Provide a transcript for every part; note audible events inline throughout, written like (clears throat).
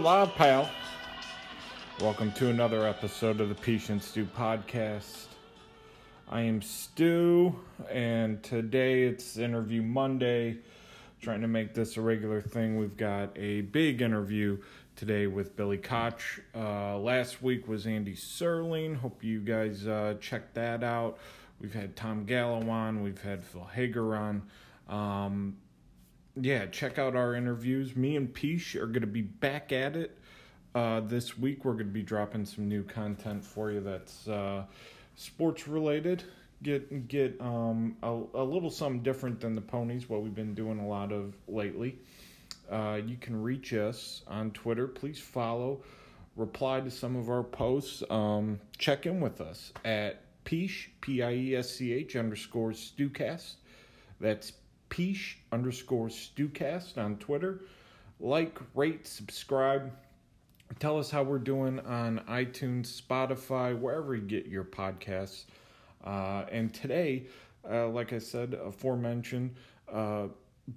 Live, pal. Welcome to another episode of the and Stew podcast. I am Stu, and today it's interview Monday. Trying to make this a regular thing. We've got a big interview today with Billy Koch. Uh, last week was Andy Serling. Hope you guys uh, checked that out. We've had Tom Gallo on. We've had Phil Hager on. Um, yeah, check out our interviews. Me and Peach are going to be back at it uh, this week. We're going to be dropping some new content for you that's uh, sports related. Get get um, a, a little something different than the ponies. What we've been doing a lot of lately. Uh, you can reach us on Twitter. Please follow, reply to some of our posts. Um, check in with us at Peach P I E S C H underscore Stewcast. That's Peach underscore Stewcast on Twitter. Like, rate, subscribe. Tell us how we're doing on iTunes, Spotify, wherever you get your podcasts. Uh, and today, uh, like I said, aforementioned, uh,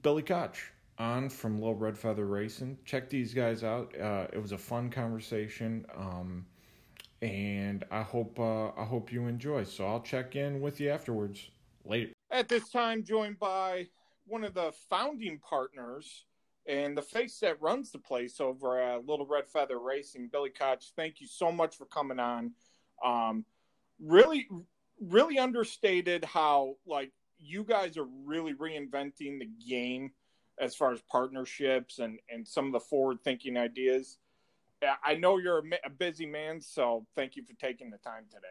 Billy Koch on from Little Red Feather Racing. Check these guys out. Uh, it was a fun conversation. Um, and I hope uh, I hope you enjoy. So I'll check in with you afterwards. Later. At this time, joined by one of the founding partners and the face that runs the place over at Little Red Feather Racing, Billy Koch. Thank you so much for coming on. Um, really, really understated how like you guys are really reinventing the game as far as partnerships and and some of the forward thinking ideas. I know you're a, busy man, so thank you for taking the time today.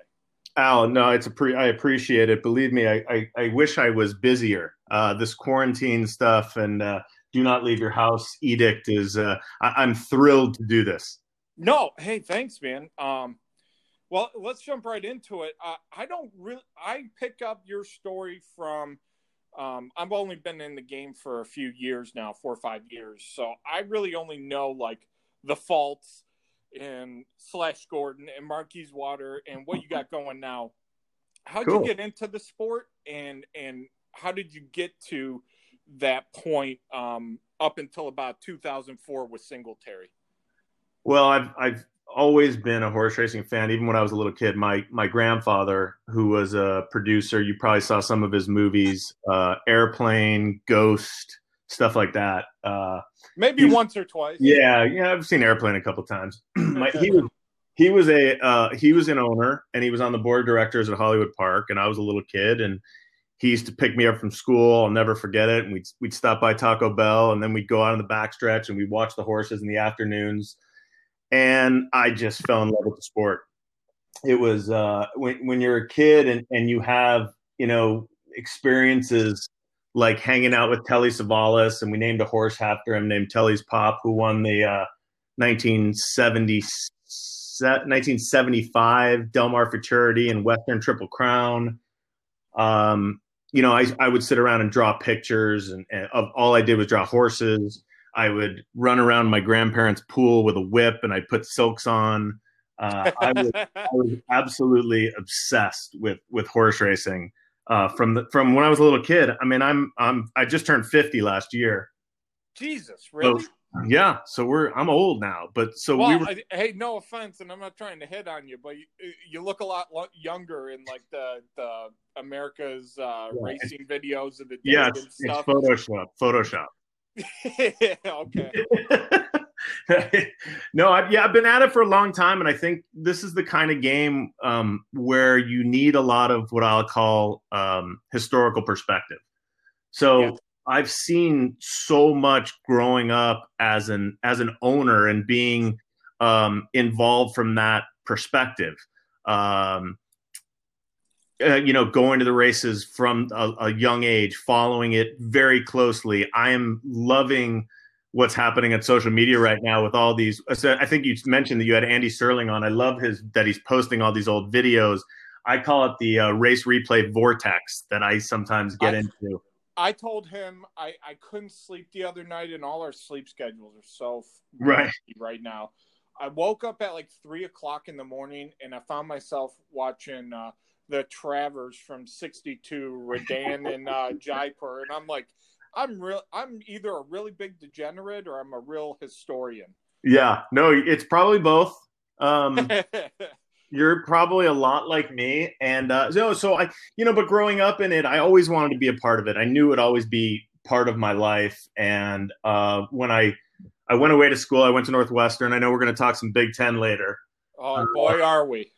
Al, no, it's a pre- I appreciate it. Believe me, I, I, I wish I was busier. Uh, this quarantine stuff and uh, do not leave your house edict is. Uh, I, am thrilled to do this. No, hey, thanks, man. Um, well, let's jump right into it. Uh, I don't really. I pick up your story from. Um, I've only been in the game for a few years now, four or five years, so I really only know like the faults and Slash Gordon and Marquise Water and what you got going now. How did cool. you get into the sport and and how did you get to that point um, up until about 2004 with Singletary? Well, I've I've always been a horse racing fan. Even when I was a little kid, my my grandfather, who was a producer, you probably saw some of his movies, uh, Airplane, Ghost, stuff like that. Uh, Maybe once or twice. Yeah, yeah, I've seen Airplane a couple times. (clears throat) he was he was a uh, he was an owner and he was on the board of directors at Hollywood Park, and I was a little kid and he used to pick me up from school. I'll never forget it. And we'd we'd stop by Taco Bell and then we'd go out on the backstretch and we'd watch the horses in the afternoons. And I just fell in love with the sport. It was uh, when when you're a kid and and you have you know experiences like hanging out with Telly Savalas, and we named a horse after him named Telly's Pop, who won the uh, 1970, 1975 Del Mar Futurity and Western Triple Crown. Um, you know, I, I would sit around and draw pictures, and, and of all I did was draw horses. I would run around my grandparents' pool with a whip, and I'd put silks on. Uh, I, was, I was (laughs) absolutely obsessed with with horse racing uh, from the, from when I was a little kid. I mean, I'm I'm I just turned 50 last year. Jesus, really? So, yeah, so we're I'm old now, but so well, we were. I, hey, no offense, and I'm not trying to hit on you, but you, you look a lot younger in like the the America's uh, yeah, racing videos of the yeah, it's, it's Photoshop. Photoshop. (laughs) okay. (laughs) (laughs) no, I, yeah, I've been at it for a long time, and I think this is the kind of game um, where you need a lot of what I'll call um, historical perspective. So yeah. I've seen so much growing up as an as an owner and being um, involved from that perspective. Um, uh, you know, going to the races from a, a young age, following it very closely. I am loving what's happening at social media right now with all these. I think you mentioned that you had Andy Serling on. I love his that he's posting all these old videos. I call it the uh, race replay vortex that I sometimes get I, into. I told him I, I couldn't sleep the other night, and all our sleep schedules are so right right now. I woke up at like three o'clock in the morning, and I found myself watching uh, the Travers from '62, Ridan and uh, (laughs) Jaipur, and I'm like, I'm real. I'm either a really big degenerate or I'm a real historian. Yeah, no, it's probably both. Um, (laughs) you're probably a lot like me, and uh, so so I, you know, but growing up in it, I always wanted to be a part of it. I knew it'd always be part of my life, and uh, when I I went away to school, I went to Northwestern. I know we're going to talk some Big Ten later. Oh boy, are we!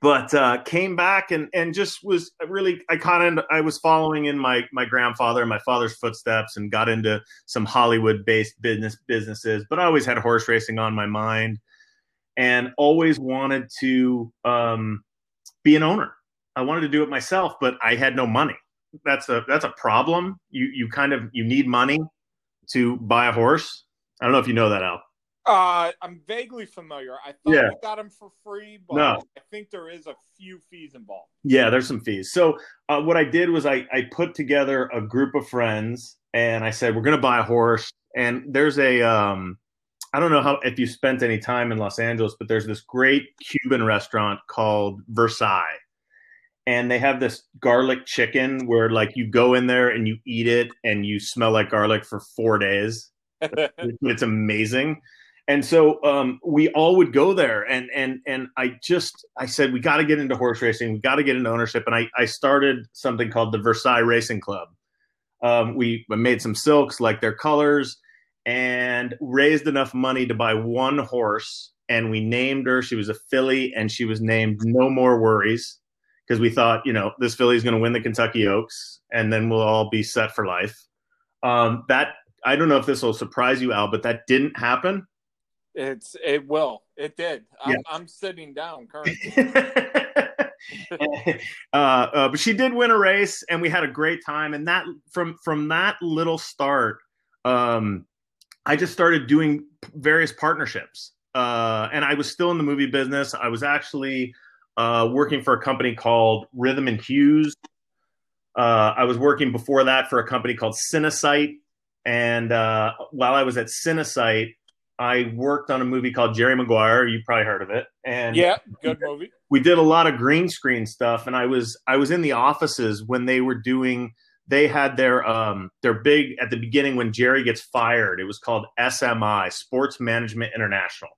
But uh, came back and and just was really I kind of I was following in my my grandfather and my father's footsteps and got into some Hollywood based business businesses, but I always had horse racing on my mind and always wanted to um, be an owner. I wanted to do it myself, but I had no money. That's a that's a problem. You you kind of you need money to buy a horse. I don't know if you know that, Al. Uh, I'm vaguely familiar. I thought yeah. we got them for free, but no. I think there is a few fees involved. Yeah, there's some fees. So uh, what I did was I, I put together a group of friends, and I said we're going to buy a horse. And there's a um, I don't know how if you spent any time in Los Angeles, but there's this great Cuban restaurant called Versailles. And they have this garlic chicken where like you go in there and you eat it and you smell like garlic for four days. (laughs) it's amazing and so um, we all would go there and and and i just i said we got to get into horse racing. We got to get into ownership. And I, I started something called the versailles racing club. Um, we made some silks like their colors and raised enough money to buy one horse and we named her. She was a filly and she was named no more worries because we thought you know this filly is going to win the kentucky oaks and then we'll all be set for life. Um, that i don't know if this will surprise you al but that didn't happen it's it will. It did. I'm, yeah. I'm sitting down currently. (laughs) uh, uh, but she did win a race, and we had a great time. And that from from that little start, um, I just started doing various partnerships. Uh, and I was still in the movie business. I was actually uh, working for a company called Rhythm and Hues. Uh, I was working before that for a company called Cinesite. And uh, while I was at Cinesite, I worked on a movie called Jerry Maguire. You probably heard of it. And yeah, good movie. We did a lot of green screen stuff, and I was I was in the offices when they were doing. They had their um their big at the beginning when Jerry gets fired. It was called SMI Sports Management International.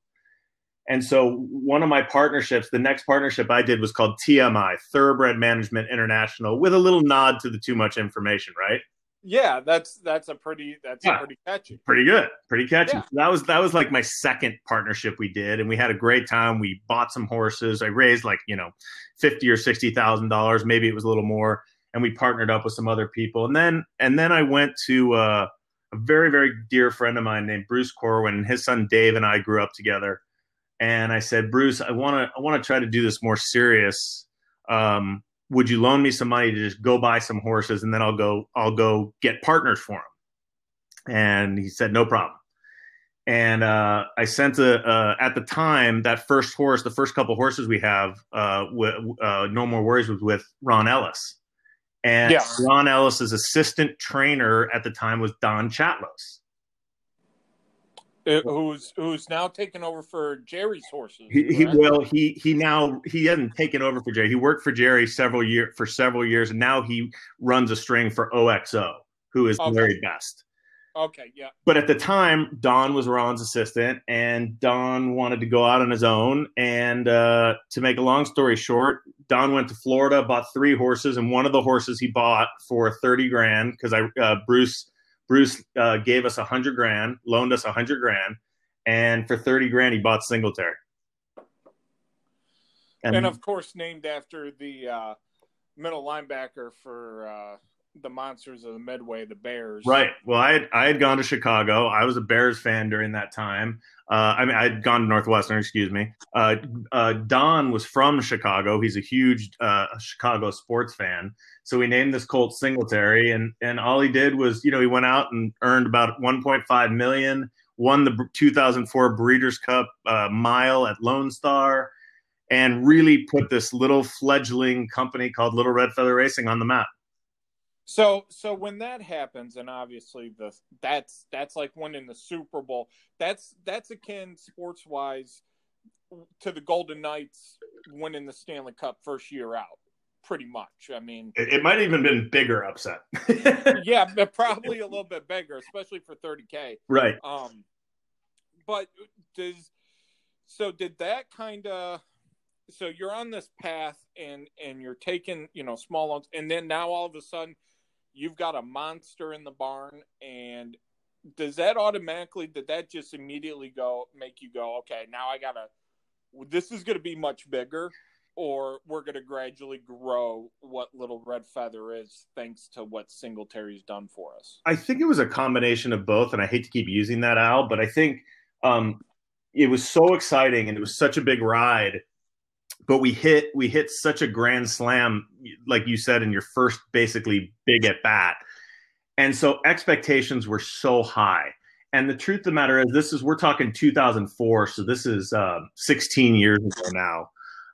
And so one of my partnerships, the next partnership I did was called TMI, Thoroughbred Management International, with a little nod to the too much information, right? Yeah, that's that's a pretty that's yeah. pretty catchy. Pretty good. Pretty catchy. Yeah. That was that was like my second partnership we did and we had a great time. We bought some horses. I raised like, you know, 50 or 60,000 dollars, maybe it was a little more, and we partnered up with some other people. And then and then I went to uh, a very very dear friend of mine named Bruce Corwin and his son Dave and I grew up together. And I said, "Bruce, I want to I want to try to do this more serious. Um, would you loan me some money to just go buy some horses and then I'll go I'll go get partners for him. And he said no problem. And uh, I sent a uh, at the time that first horse, the first couple horses we have, uh, w- uh, no more worries was with Ron Ellis. And yeah. Ron Ellis's assistant trainer at the time was Don Chatlos. Uh, who's who's now taken over for Jerry's horses. He, he well he he now he hasn't taken over for Jerry. He worked for Jerry several year for several years, and now he runs a string for OXO, who is okay. the very best. Okay, yeah. But at the time, Don was Ron's assistant, and Don wanted to go out on his own. And uh, to make a long story short, Don went to Florida, bought three horses, and one of the horses he bought for thirty grand because I uh, Bruce Bruce uh, gave us a hundred grand, loaned us a hundred grand, and for thirty grand he bought Singletary. And, and of course, named after the uh, middle linebacker for uh, the monsters of the Midway, the Bears. Right. Well, I had, I had gone to Chicago. I was a Bears fan during that time. Uh, I mean, I had gone to Northwestern. Excuse me. Uh, uh, Don was from Chicago. He's a huge uh, Chicago sports fan. So we named this Colt Singletary, and and all he did was, you know, he went out and earned about 1.5 million. Won the 2004 Breeders' Cup uh, Mile at Lone Star, and really put this little fledgling company called Little Red Feather Racing on the map. So so when that happens, and obviously the that's that's like winning the Super Bowl. That's that's akin sports wise to the Golden Knights winning the Stanley Cup first year out. pretty much. I mean, it, it might have even been bigger upset. (laughs) yeah, but probably a little bit bigger, especially for 30k. Right. Um, but does so did that kind of so you're on this path and and you're taking you know small loans and then now all of a sudden you've got a monster in the barn and does that automatically did that just immediately go make you go okay now i gotta this is to be much bigger or we're to gradually grow what little red feather is thanks to what singletary's done for us? I think it was a combination of both and i hate to keep using that al but i think um, it was so exciting and it was such a big ride but we hit we hit such a grand slam like you said in your first basically big at bat. And so expectations were so high. And the truth of the matter is this is we're talking 2004 so this is uh, 16 years ago now.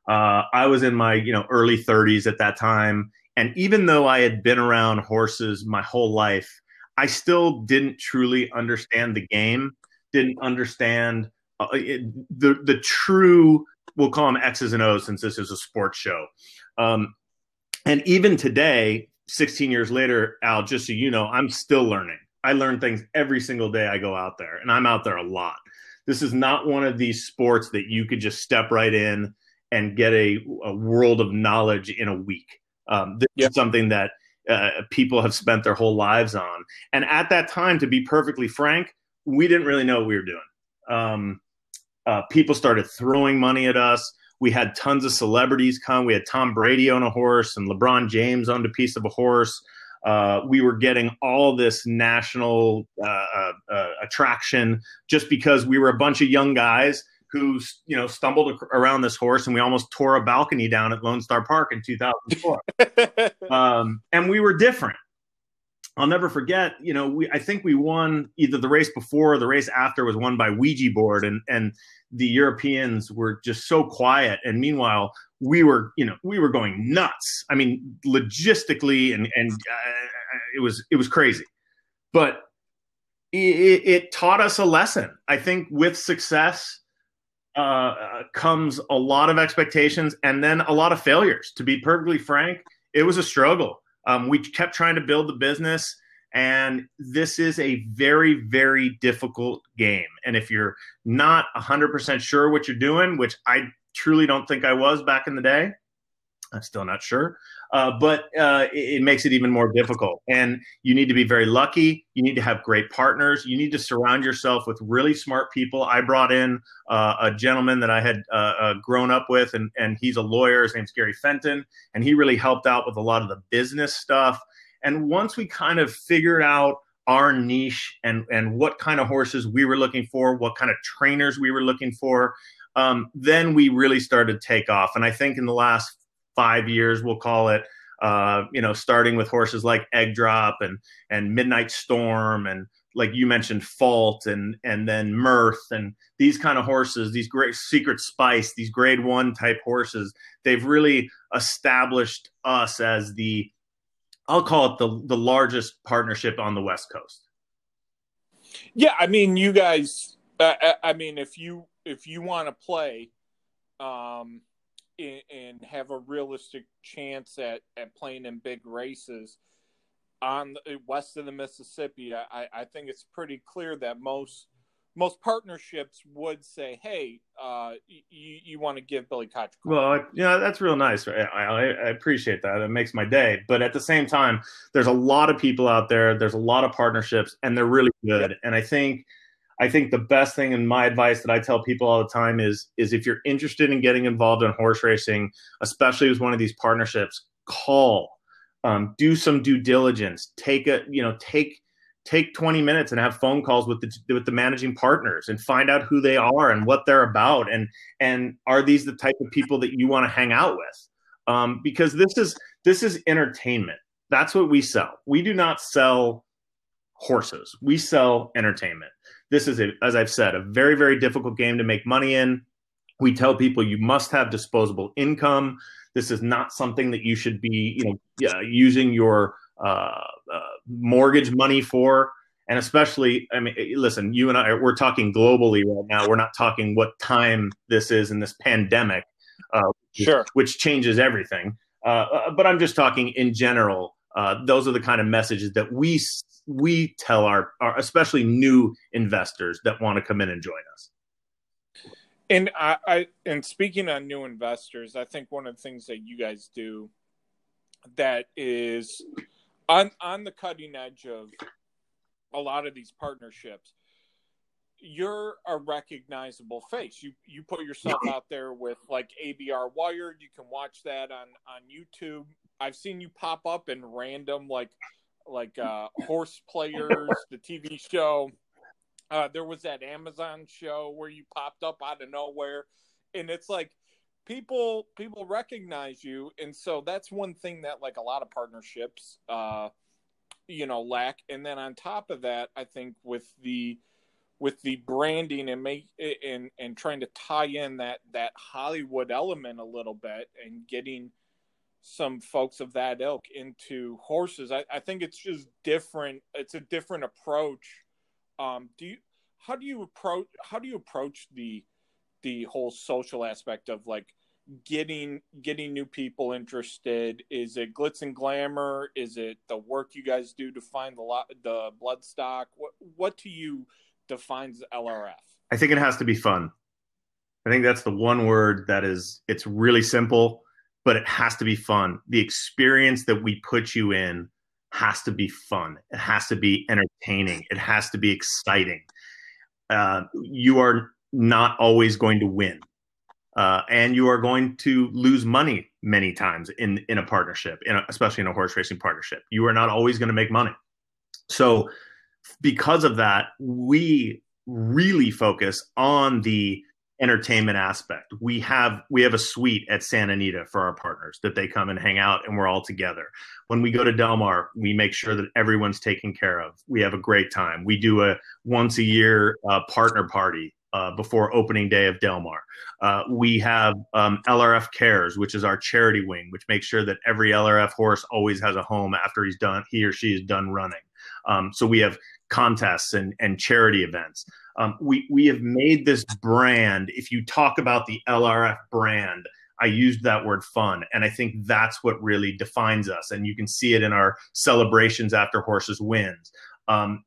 Uh, i was in my you know early 30s at that time. And even though i had been around horses my whole life i still didn't truly understand the game didn't understand uh, it, the the true we'll call them X's and O's since this is a sports show. Um, and even today, 16 years later, Al, just so you know, I'm still learning. I learn things every single day I go out there, and I'm out there a lot. This is not one of these sports that you could just step right in and get a, a world of knowledge in a week. Um, this yep. is something that uh, people have spent their whole lives on. And at that time, to be perfectly frank, we didn't really know what we were doing. Um, uh, people started throwing money at us. We had tons of celebrities come. We had Tom Brady on a horse and LeBron James on a piece of a horse. Uh, we were getting all this national uh, uh, uh, attraction just because we were a bunch of young guys who you know stumbled around this horse and we almost tore a balcony down at Lone Star Park in 2004. (laughs) um, and we were different. I'll never forget, you know, we I think we won either the race before or the race after was won by Ouija board and and the Europeans were just so quiet and meanwhile we were, you know, we were going nuts. I mean, logistically and and uh, it was it was crazy. But it, it, taught us a lesson. I think with success uh, comes a lot of expectations and then a lot of failures. To be perfectly frank, it was a struggle um, we kept trying to build the business, and this is a very, very difficult game. And if you're not 100% sure what you're doing, which I truly don't think I was back in the day, I'm still not sure. Uh, but uh, it, it, makes it even more difficult. And you need to be very lucky. You need to have great partners. You need to surround yourself with really smart people. I brought in uh, a gentleman that I had uh, uh, grown up with, and, and he's a lawyer. His name's Gary Fenton, and he really helped out with a lot of the business stuff. And once we kind of figured out our niche and, and what kind of horses we were looking for, what kind of trainers we were looking for, um, then we really started to take off. And I think in the last five years, we'll call it. Uh, you know, starting with horses like Egg Drop and and Midnight Storm and like you mentioned Fault and and then Mirth and these kind of horses, these great Secret Spice, these Grade One type horses, they've really established us as the I'll call it the the largest partnership on the West Coast. Yeah, I mean, you guys. Uh, I mean, if you if you want to play, um, and have a realistic chance at, at playing in big races on the, west of the Mississippi, I, I think it's pretty clear that most most partnerships would say, "Hey, uh, you, you want to give Billy Koch?" Well, yeah, that's real nice. I, I, I, appreciate that. It makes my day. But at the same time, there's a lot of people out there. There's a lot of partnerships, and they're really good. And I think I think the best thing and my advice that I tell people all the time is is if you're interested in getting involved in horse racing, especially with one of these partnerships, call, um, do some due diligence, take a you know take take 20 minutes and have phone calls with the with the managing partners and find out who they are and what they're about and and are these the type of people that you want to hang out with? Um, because this is this is entertainment. That's what we sell. We do not sell horses. We sell entertainment this is, a, as I've said, a very, very difficult game to make money in. We tell people you must have disposable income. This is not something that you should be, you know, using your uh, uh, mortgage money for. And especially, I mean, listen, you and I, we're talking globally right now. We're not talking what time this is in this pandemic, uh, sure, which changes everything. Uh, but I'm just talking in general. Uh, those are the kind of messages that we we tell our, our especially new investors that want to come in and join us. And I, I and speaking on new investors, I think one of the things that you guys do that is on on the cutting edge of a lot of these partnerships you're a recognizable face. You you put yourself out there with like abr wired. You can watch that on on youtube i've seen you pop up in random like like uh horse players the tv show. Uh there was that amazon show where you popped up out of nowhere. And it's like people people recognize you. And so that's one thing that like a lot of partnerships uh you know lack. And then on top of that i think with the with the branding and make and and trying to tie in that that hollywood element a little bit and getting some folks of that ilk into horses. I, I think it's just different. It's a different approach. Um do you how do you approach how do you approach the the whole social aspect of like getting getting new people interested? Is it glitz and glamour? Is it the work you guys do to find the lot the bloodstock? what what do you defines lrf i think it has to be fun. I think that's the one word that is it's really simple but it has to be fun the experience that we put you in has to be fun it has to be entertaining it has to be exciting uh, you are not always going to win uh, and you are going to lose money many times in in a partnership, in a, especially in a horse racing partnership. You are not always going to make money. So, because of that, we really focus on the entertainment aspect. We have we have a suite at Santa Anita for our partners that they come and hang out and we're all together. When we go to Del Mar, we make sure that everyone's taken care of. We have a great time. We do a once a year uh, partner party uh, before opening day of Del Mar. Uh, we have um, LRF Cares, which is our charity wing, which makes sure that every LRF horse always has a home after he's done he or she is done running. Um, so we have contests and, and charity events. Um, we we have made this brand. If you talk about the LRF brand, I used that word fun, and I think that's what really defines us. And you can see it in our celebrations after horses wins. Um,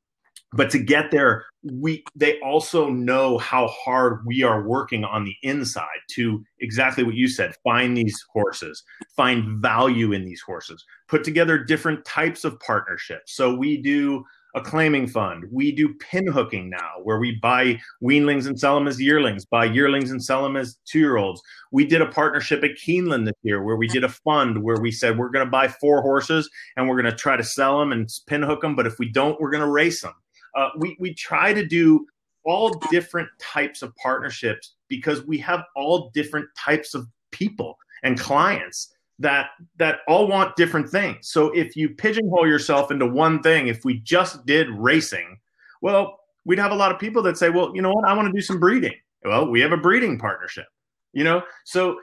but to get there we they also know how hard we are working on the inside to exactly what you said find these horses find value in these horses put together different types of partnerships so we do a claiming fund. We do pin hooking now where we buy weanlings and sell them as yearlings buy yearlings and sell them as two year olds we did a partnership at keeneland this year where we did a fund where we said we're going to buy four horses and we're going to try to sell them and pin hook them but if we don't we're going to race them uh, we we try to do all different types of partnerships because we have all different types of people and clients that that all want different things. So if you pigeonhole yourself into one thing, if we just did racing, well, we'd have a lot of people that say, "Well, you know what? I want to do some breeding." Well, we have a breeding partnership. You know, so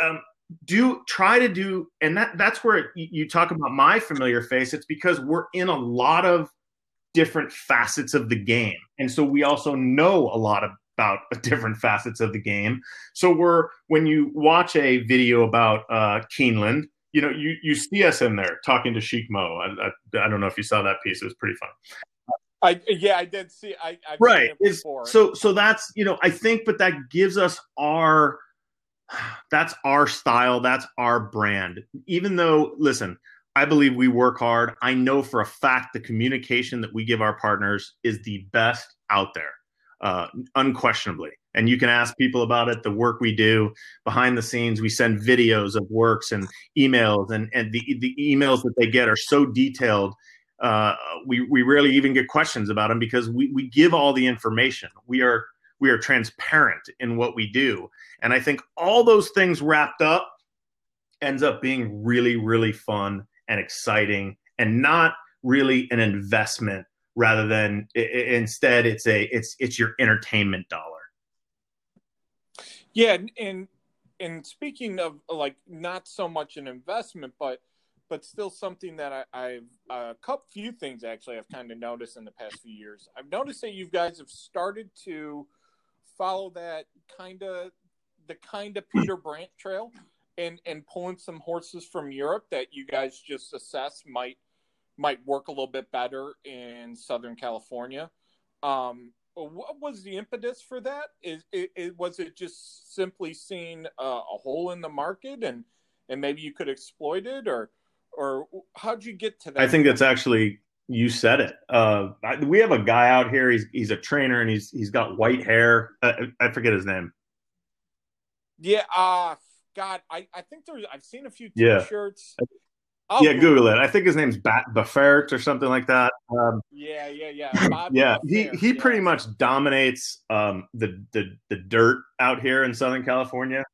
um, do try to do, and that that's where you talk about my familiar face. It's because we're in a lot of different facets of the game. And so we also know a lot about (laughs) different facets of the game. So we're when you watch a video about uh, Keeneland, you know, you you see us in there talking to Sheik Mo. I, I, I don't know if you saw that piece; it was pretty fun. I yeah, I did see. I I've right. so so that's you know I think, but that gives us our (sighs) that's our style. That's our brand. Even though, listen, I believe we work hard. I know for a fact the communication that we give our partners is the best out there, uh, unquestionably. And you can ask people about it, the work we do behind the scenes. We send videos of works and emails, and, and the, the emails that they get are so detailed. Uh, we, we rarely even get questions about them because we, we give all the information. We are we are transparent in what we do. And I think all those things wrapped up ends up being really, really fun and exciting and not really an investment rather than instead it's a it's it's your entertainment dollar yeah and and speaking of like not so much an investment but but still something that I, have a couple few things actually I've kind of noticed in the past few years. I've noticed that you guys have started to follow that kind of the kind of Peter Brandt trail, and and pulling some horses from Europe that you guys just assess might might work a little bit better in Southern California. Um, what was the impetus for that? Is it, it was it just simply seeing a, a, hole in the market and and maybe you could exploit it, or or how'd you get to that? I think that's actually you said it. Uh, we have a guy out here. He's he's a trainer and he's he's got white hair. I, I forget his name. Yeah, uh God, I, I think there's I've seen a few t-shirts. Yeah. I'll yeah, Google it. I think his name's Bat Buffert or something like that. Um, yeah, yeah, yeah. (clears throat) Bob yeah, he he yeah. pretty much dominates um, the the the dirt out here in Southern California.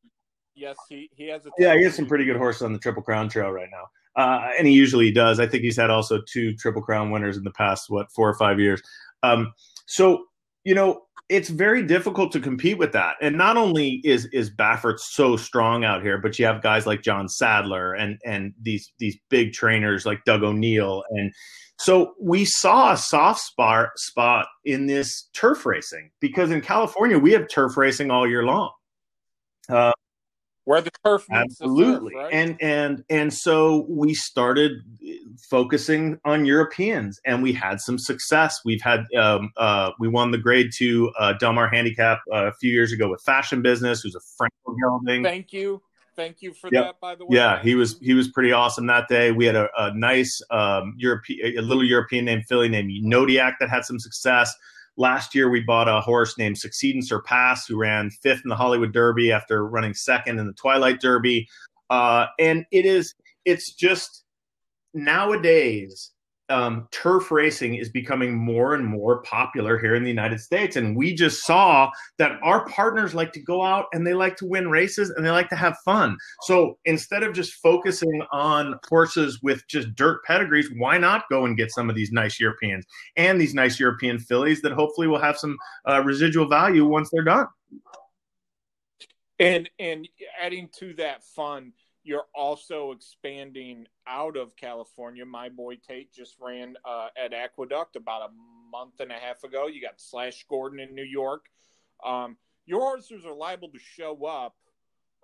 Yes, he he has. A yeah, he has some pretty good horses on the Triple Crown Trail right now, uh, and he usually does. I think he's had also two Triple Crown winners in the past what four or five years. Um, so you know, it's very difficult to compete with that. And not only is is Baffert so strong out here, but you have guys like John Sadler and and these these big trainers like Doug O'Neill and so we saw a soft spot spot in this turf racing because in California we have turf racing all year long. Uh, where the turf absolutely the turf, right? and and and so we started focusing on europeans and we had some success. We've had um, uh, we won the grade two uh, Del Mar handicap uh, a few years ago with fashion business who's a franco gelding. Thank you. Thank you for yep. that by the way. Yeah he was he was pretty awesome that day. We had a, a nice um, european a little european named filly named Nodiak that had some success Last year, we bought a horse named Succeed and Surpass, who ran fifth in the Hollywood Derby after running second in the Twilight Derby. Uh, and it is, it's just nowadays, um, turf racing is becoming more and more popular here in the United States. And we just saw that our partners like to go out and they like to win races and they like to have fun. So instead of just focusing on horses with just dirt pedigrees, why not go and get some of these nice Europeans and these nice European fillies that hopefully will have some uh, residual value once they're done? And and adding to that fun, you're also expanding out of California. My boy Tate just ran uh, at Aqueduct about a month and a half ago. You got Slash Gordon in New York. Um, your horses are liable to show up.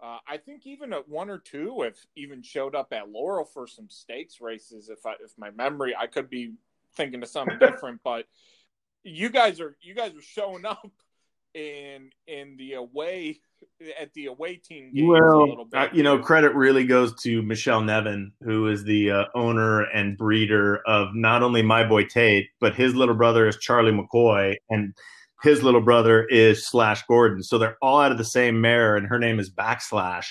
Uh, I think even at one or two have even showed up at Laurel for some stakes races. If I, if my memory, I could be thinking of something (laughs) different, but you guys are you guys are showing up in in the away at the away team well, uh, you know, credit really goes to Michelle Nevin, who is the uh, owner and breeder of not only My Boy Tate, but his little brother is Charlie McCoy, and his little brother is Slash Gordon. So they're all out of the same mare, and her name is Backslash.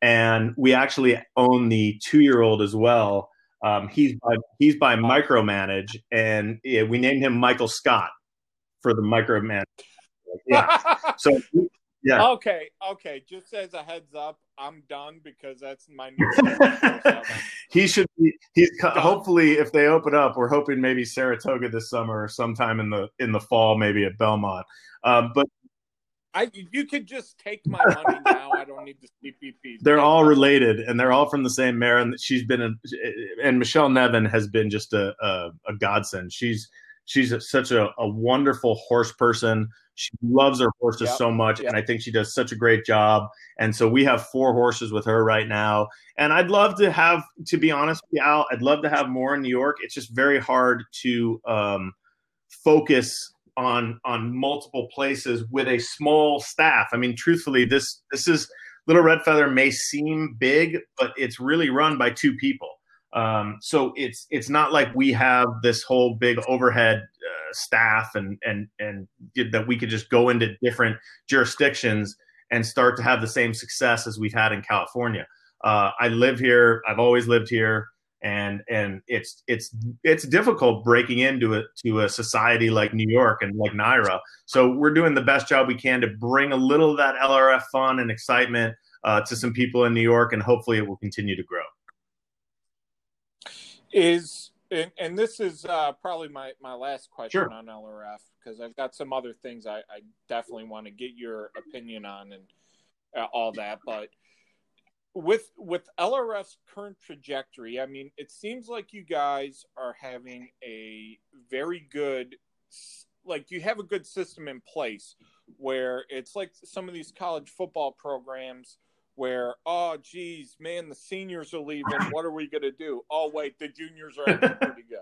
And we actually own the two-year-old as well. Um, he's by, he's by Micromanage, and yeah, we named him Michael Scott for the Micromanage. (laughs) Yeah. so yeah. Okay. Okay. Just as a heads up, I'm done because that's my new. (laughs) he should be. He's done. hopefully if they open up, we're hoping maybe Saratoga this summer or sometime in the in the fall, maybe at Belmont. Um, but I you could just take my money (laughs) now. I don't need the CPP. They're all related, and they're all from the same mare. And she's been, a, and Michelle Nevin has been just a, a, a godsend. She's she's such a, a wonderful horse person she loves her horses yep. so much, yep. and I think she does such a great job. And so we have four horses with her right now. And I'd love to have, to be honest with you, Al, I'd love to have more in New York. It's just very hard to um, focus on on multiple places with a small staff. I mean, truthfully, this this is Little Red Feather may seem big, but it's really run by two people. Um, so it's it's not like we have this whole big overhead staff and and and that we could just go into different jurisdictions and start to have the same success as we've had in California. Uh, I live here. I've always lived here, and and it's it's it's difficult breaking into it to a society like New York and like NYRA. So we're doing the best job we can to bring a little of that LRF fun and excitement uh, to some people in New York, and hopefully it will continue to grow is and, and this is uh, probably my, my last question sure. on LRF because I've got some other things I, I definitely want to get your opinion on and uh, all that. But with with LRF's current trajectory, I mean, it seems like you guys are having a very good, like you have a good system in place where it's like some of these college football programs where oh geez man the seniors are leaving. What are we going to do? Oh wait the juniors are actually (laughs) pretty good.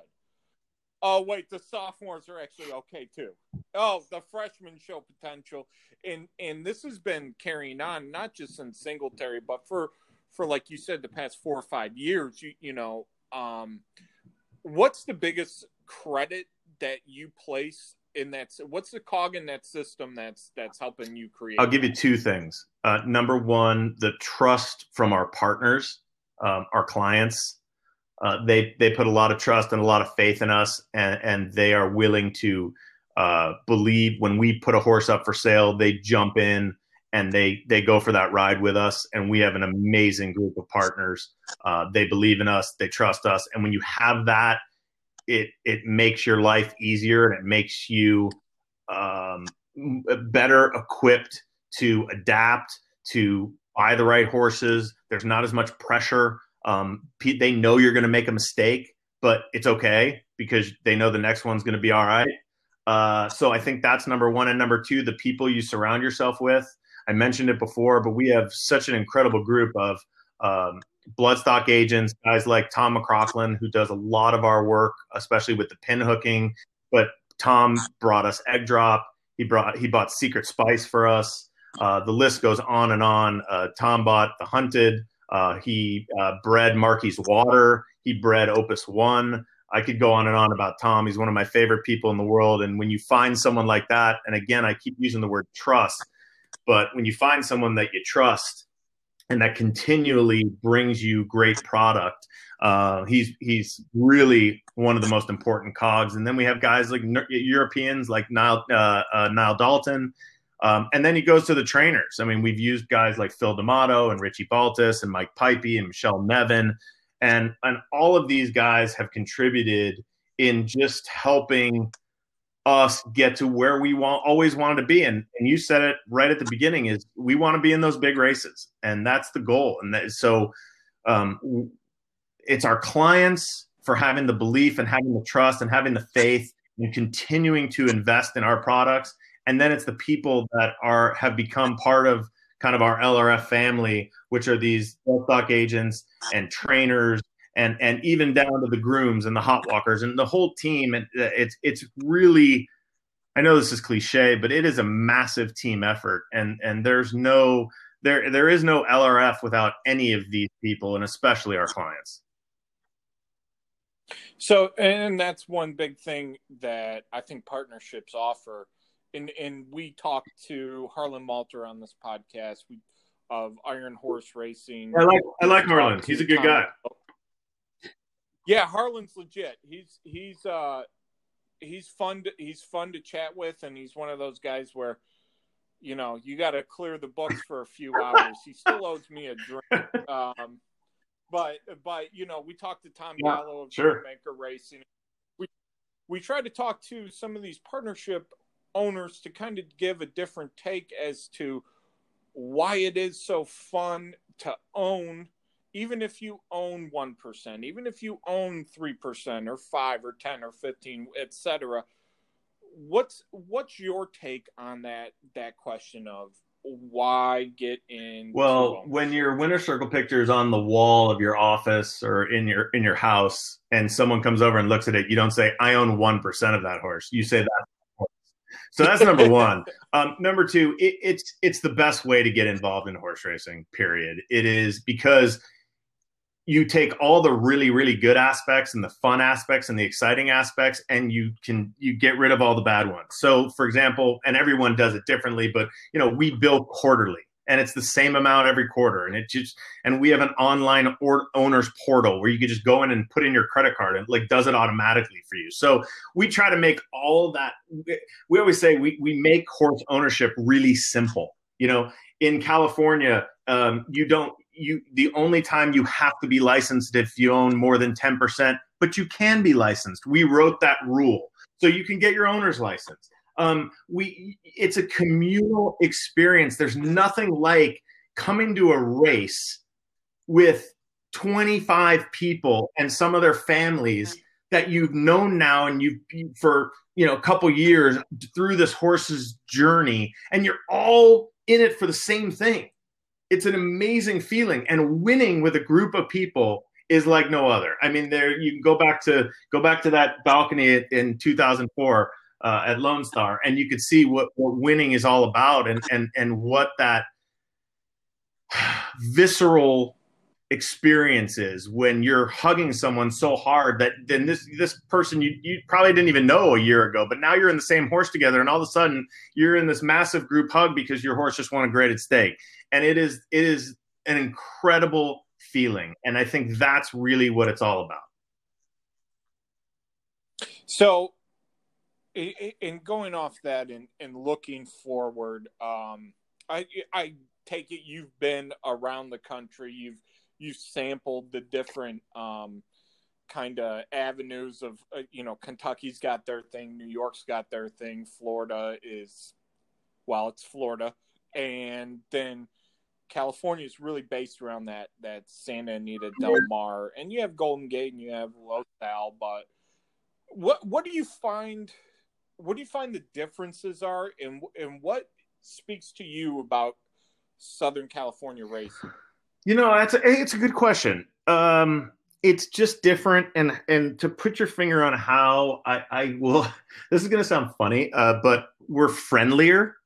Oh wait the sophomores are actually okay too. Oh the freshmen show potential. And and this has been carrying on not just in singletary but for for like you said the past four or five years you you know um what's the biggest credit that you place in that what's the cog in that system that's that's helping you create i'll give you two things. Uh, number one the trust from our partners um, our clients. Uh, they they put a lot of trust and a lot of faith in us and and they are willing to uh, believe when we put a horse up for sale they jump in and they they go for that ride with us and we have an amazing group of partners. Uh, they believe in us they trust us and when you have that it it makes your life easier and it makes you um, better equipped to adapt to buy the right horses. There's not as much pressure. Um, they know you're going to make a mistake, but it's okay because they know the next one's going to be all right. Uh, so I think that's number one. And number two, the people you surround yourself with. I mentioned it before, but we have such an incredible group of um, bloodstock agents, guys like Tom McCrocklin, who does a lot of our work, especially with the pin hooking. But Tom brought us egg drop. He brought he bought Secret Spice for us. Uh, the list goes on and on. Uh, Tom bought the Hunted. Uh, he uh, bred Marquis Water. He bred Opus One. I could go on and on about Tom. He's one of my favorite people in the world. And when you find someone like that, and again, I keep using the word trust, but when you find someone that you trust and that continually brings you great product. Uh, he's he's really one of the most important cogs. And then we have guys like Europeans like Niall uh, uh, Niall Dalton. Um, and then he goes to the trainers. I mean, we've used guys like Phil D'Amato and Richie Baltas and Mike Puype and Michelle Nevin. And, and all of these guys have contributed in just helping – us get to where we want always wanted to be and, and you said it right at the beginning is we want to be in those big races. And that's the goal. And that, so um, it's our clients for having the belief and having the trust and having the faith and continuing to invest in our products. And then it's the people that are have become part of kind of our LRF family which are these stock agents and trainers and and even down to the grooms and the hot walkers and the whole team. And it's it's really, I know this is cliche, but it is a massive team effort, and and there's no there there is no LRF without any of these people, and especially our clients. So, and that's one big thing that I think partnerships offer. And and we talked to Harlan Malter on this podcast. We of Iron Horse Racing. I like I like Harlan. He's a good guy. Yeah, Harlan's legit. He's he's uh he's fun to, he's fun to chat with and he's one of those guys where you know, you got to clear the books for a few hours. He still owes me a drink. (laughs) Um but but you know, we talked to Tom yeah, Gallo of sure. Maker Racing. We we tried to talk to some of these partnership owners to kind of give a different take as to why it is so fun to own even if you own 1%, even if you own 3% or 5 or 10 or 15, etc. What's what's your take on that that question of why get in well when your winner circle picture is on the wall of your office or in your in your house and someone comes over and looks at it you don't say i own 1% of that horse. You say that so that's number (laughs) one. Um, number two it, it's it's the best way to get involved in horse racing period. It is because you take all the really really good aspects and the fun aspects and the exciting aspects and you can you get rid of all the bad ones. So for example and everyone does it differently but you know we bill quarterly and it's the same amount every quarter and it just and we have an online or, owners portal where you can just go in and put in your credit card and like does it automatically for you. So we try to make all that we always say we, we make horse ownership really simple. You know in california um, you don't you the only time you have to be licensed if you own more than 10%, but you can be licensed. We wrote that rule. So you can get your owner's license. Um, we it's a communal experience. There's nothing like coming to a race with 25 people and some of their families that you've known now and you've for you know a couple years through this horse's journey and you're all in it for the same thing it's an amazing feeling, and winning with a group of people is like no other. I mean, there you can go back to go back to that balcony in 2004 uh, at Lone Star, and you could see what, what winning is all about, and and and what that (sighs) visceral experience is when you're hugging someone so hard that then this this person you, you probably didn't even know a year ago but now you're in the same horse together and all of a sudden you're in this massive group hug because your horse just won a graded stake. And it is it is an incredible feeling. And i think that's really what it's all about. So in going off that and, and looking forward um i i take it you've been around the country. You've you sampled the different um, kind of avenues of uh, you know Kentucky's got their thing, New York's got their thing, Florida is well, it's Florida, and then California is really based around that that Santa Anita Del Mar, and you have Golden Gate and you have Los Al, but what what do you find? What do you find the differences are, and and what speaks to you about Southern California racing? You know, that's a, it's a good question. Um, it's just different, and and to put your finger on how I, I will. (laughs) This is going to sound funny, uh, but we're friendlier.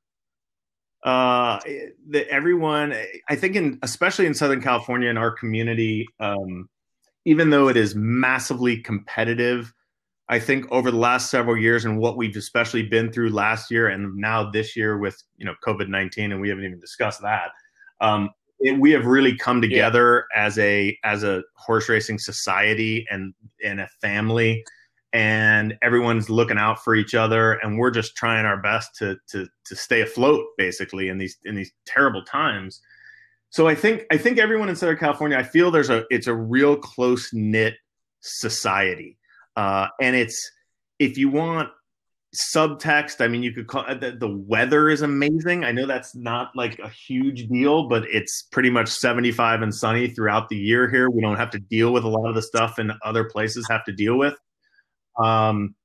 Uh, that everyone, I think, in especially in Southern California, in our community, um, even though it is massively competitive, I think over the last several years and what we've especially been through last year and now this year with you know COVID nineteen, and we haven't even discussed that. Um, it, we have really come together yeah. as a as a horse racing society and and a family and everyone's looking out for each other and we're just trying our best to to to stay afloat basically in these in these terrible times so i think i think everyone in southern california i feel there's a it's a real close knit society uh, and it's if you want subtext i mean you could call the, the weather is amazing. I know that's not like a huge deal but it's pretty much 75 and sunny throughout the year here. We don't have to deal with a lot of the stuff and other places have to deal with. Um,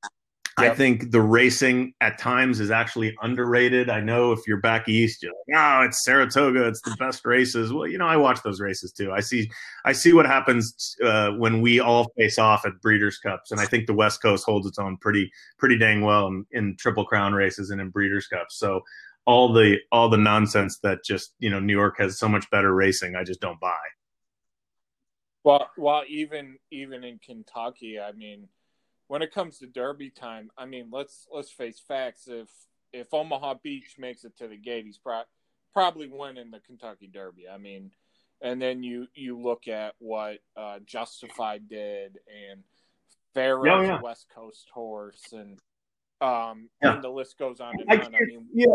Yep. I think the racing at times is actually underrated. I know if you're back east, you're like, oh, it's Saratoga, it's the best races. Well, you know, I watch those races too. I see, I see what happens uh, when we all face off at Breeders' Cups, and I think the West Coast holds its own pretty, pretty dang well in, in Triple Crown races and in Breeders' Cups. So all the all the nonsense that just you know New York has so much better racing, I just don't buy. Well, well, even even in Kentucky, I mean when it comes to Derby time, I mean, let's let's face facts. If if Omaha Beach makes it to the gate, he's pro- probably winning the Kentucky Derby. I mean, and then you you look at what uh, Justified did and Pharoah's oh, yeah. West Coast horse and um, yeah. and the list goes on and I on. I mean, yeah,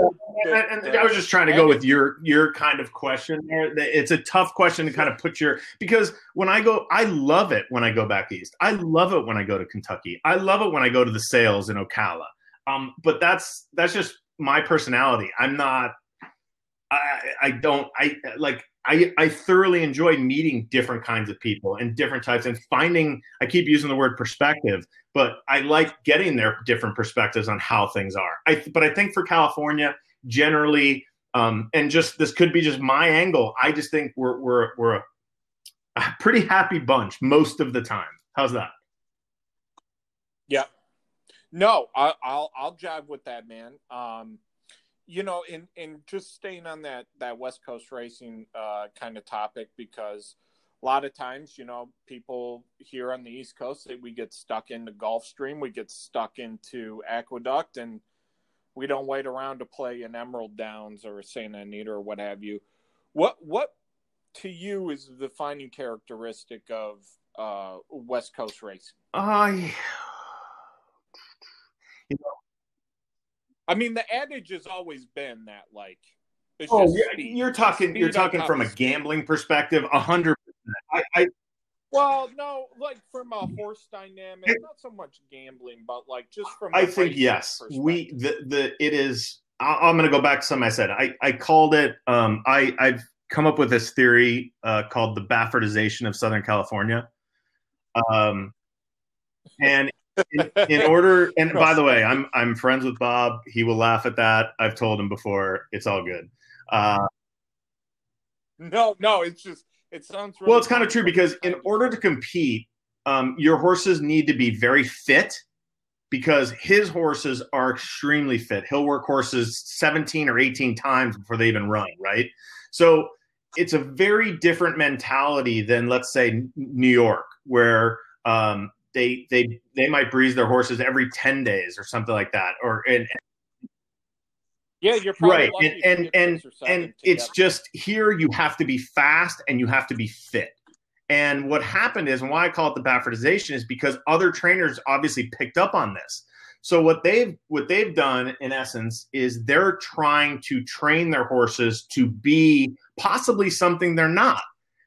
and, and I was just trying to go with your your kind of question there. It's a tough question to kind of put your because when I go, I love it when I go back east. I love it when I go to Kentucky. I love it when I go to the sales in Ocala. Um, but that's that's just my personality. I'm not. I I don't I like I, I thoroughly enjoy meeting different kinds of people and different types and finding I keep using the word perspective, but I like getting their different perspectives on how things are. I but I think for California generally um, and just this could be just my angle. I just think we're we're we're a, a pretty happy bunch most of the time. How's that? Yeah. No, I, will I'll jive with that, man. Um, you know, in in just staying on that that West Coast racing uh, kind of topic because a lot of times, you know, people here on the East Coast say we get stuck into Gulfstream, we get stuck into Aqueduct, and we don't wait around to play in Emerald Downs or Santa Anita or what have you. What what to you is the defining characteristic of uh, West Coast racing? I, you know, I mean, the adage has always been that like. oh, you're, you're, talking. You're talking from a gambling perspective. A hundred percent. I. Well, no, like from a horse dynamic, not so much gambling, but like just from. I think yes, we the the it is. I'm going to go back to something I said. I I called it. Um, I I've come up with this theory uh, called the Baffertization of Southern California. Um, and in, (laughs) in, order and by the way i'm i'm friends with bob he will laugh at that i've told him before it's all good uh, No, no, it's just it sounds. Really well, it's kind of true because in order to compete, um, your horses need to be very fit because his horses are extremely fit. He'll work horses 17 or 18 times before they even run, right? So it's a very different mentality than, let's say, New York, where um, they they they might breeze their horses every 10 days or something like that, or and, yeah, you're right, and and and, and it's just here you have to be fast and you have to be fit. And what happened is, and why I call it the Baffertization is because other trainers obviously picked up on this. So what they've what they've done in essence is they're trying to train their horses to be possibly something they're not,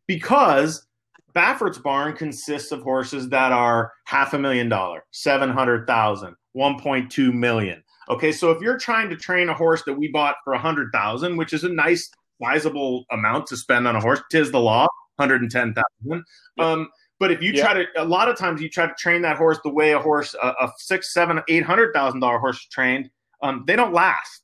because Baffert's barn consists of horses that are half a million dollar, seven hundred thousand, one point two million. Okay, so if you're trying to train a horse that we bought for a hundred thousand, which is a nice sizable amount to spend on a horse, tis the law 110,000. Um, but if you yeah. try to, a lot of times you try to train that horse the way a horse, a, a six, seven, eight hundred thousand dollar horse is trained, um, they don't last.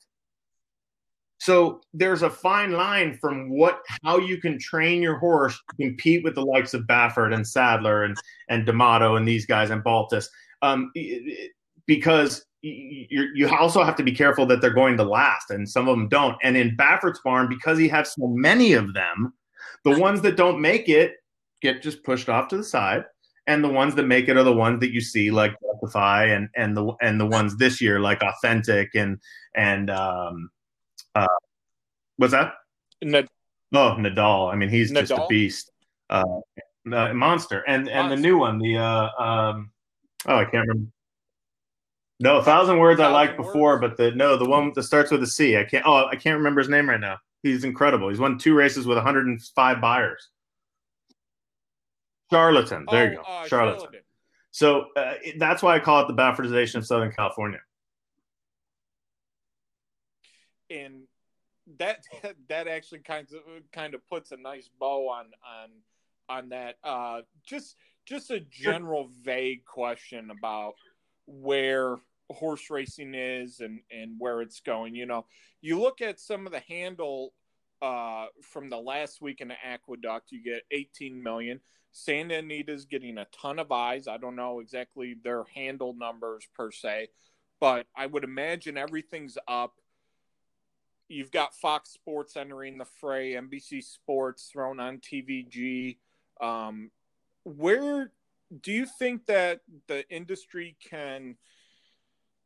So there's a fine line from what how you can train your horse to compete with the likes of Baffert and Sadler and and D'Amato and these guys and Baltas, um, because you you also have to be careful that they're going to last, and some of them don't. And in Baffert's barn, because he has so many of them, the ones that don't make it get just pushed off to the side, and the ones that make it are the ones that you see like Justify and and the and the ones this year like Authentic and and um, uh, what's that? Nad- oh, Nadal. I mean, he's Nadal? just a beast, uh, uh, monster. And and monster. the new one, the uh, um, oh, I can't remember. No, a thousand words thousand I liked before, but the no, the one that starts with a C. I can't. Oh, I can't remember his name right now. He's incredible. He's won two races with 105 Beyers. Charlatan. There oh, you go. Uh, Charlatan. Charlatan. So uh, that's why I call it the Baffertization of Southern California. And that (laughs) that actually kind of kind of puts a nice bow on on on that. Uh, just just a general vague question about where horse racing is and and where it's going. You know, you look at some of the handle uh, from the last week in the aqueduct, you get 18 million. Santa Anita's getting a ton of eyes. I don't know exactly their handle numbers per se, but I would imagine everything's up. You've got Fox Sports entering the fray, NBC Sports thrown on TVG. Um, where do you think that the industry can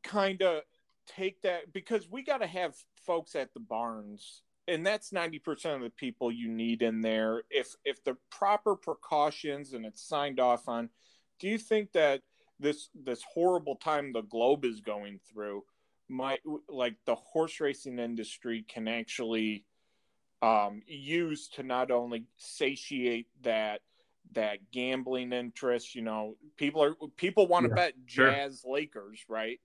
kind of take that because we got to have folks at the barns and that's 90% of the people you need in there if if the proper precautions and it's signed off on do you think that this this horrible time the globe is going through might like the horse racing industry can actually um, use to not only satiate that that gambling interest you know people are people want to yeah, bet jazz sure. lakers right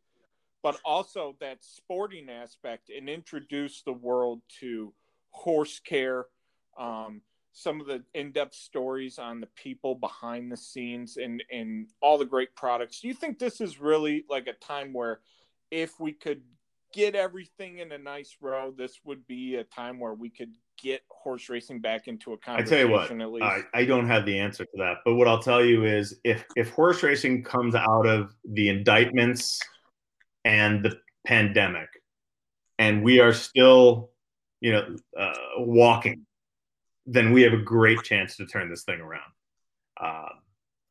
but also that sporting aspect and introduce the world to horse care, um, some of the in-depth stories on the people behind the scenes and and all the great products. Do you think this is really like a time where if we could get everything in a nice row, this would be a time where we could get horse racing back into a conversation. I tell you what, I, I, don't have the answer to that, but what I'll tell you is if if horse racing comes out of the indictments and the pandemic, and we are still, you know, uh, walking, then we have a great chance to turn this thing around. Uh,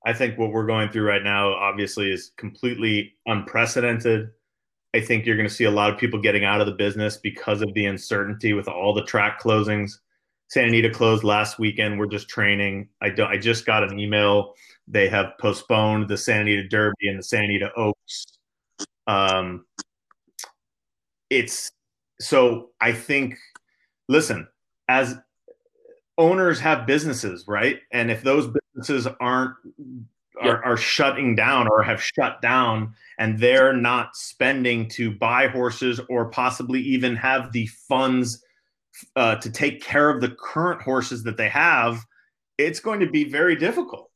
I think what we're going through right now, obviously, is completely unprecedented. I think you're going to see a lot of people getting out of the business because of the uncertainty with all the track closings. Santa Anita closed last weekend. We're just training. I, don't. I just got an email. They have postponed the Santa Anita Derby and the Santa Anita Oaks um, it's so I think, listen, as owners have businesses, right? And if those businesses aren't are, are, shutting down or have shut down and they're not spending to buy horses or possibly even have the funds uh, to take care of the current horses that they have, it's going to be very difficult.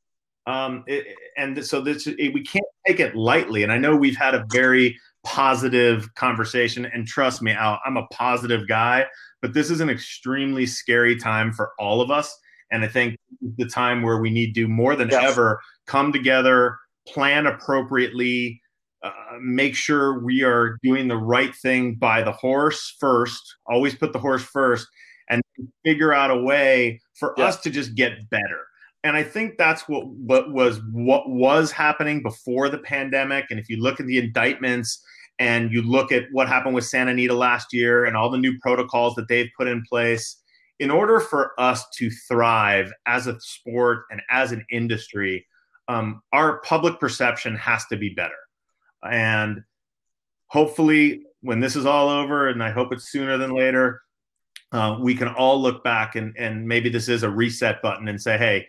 Um, it, and so this it, we can't take it lightly. And I know we've had a very positive conversation, and trust me, Al, I'm a positive guy. but this is an extremely scary time for all of us. And I think the time where we need to more than yes. ever come together, plan appropriately, uh, make sure we are doing the right thing by the horse first. Always put the horse first, and figure out a way for us to just get better. And I think that's what what was what was happening before the pandemic. And if you look at the indictments and you look at what happened with Santa Anita last year and all the new protocols that they've put in place, in order for us to thrive as a sport and as an industry, um, our public perception has to be better. And hopefully, when this is all over, and I hope it's sooner than later, uh, we can all look back and, and maybe this is a reset button and say, hey,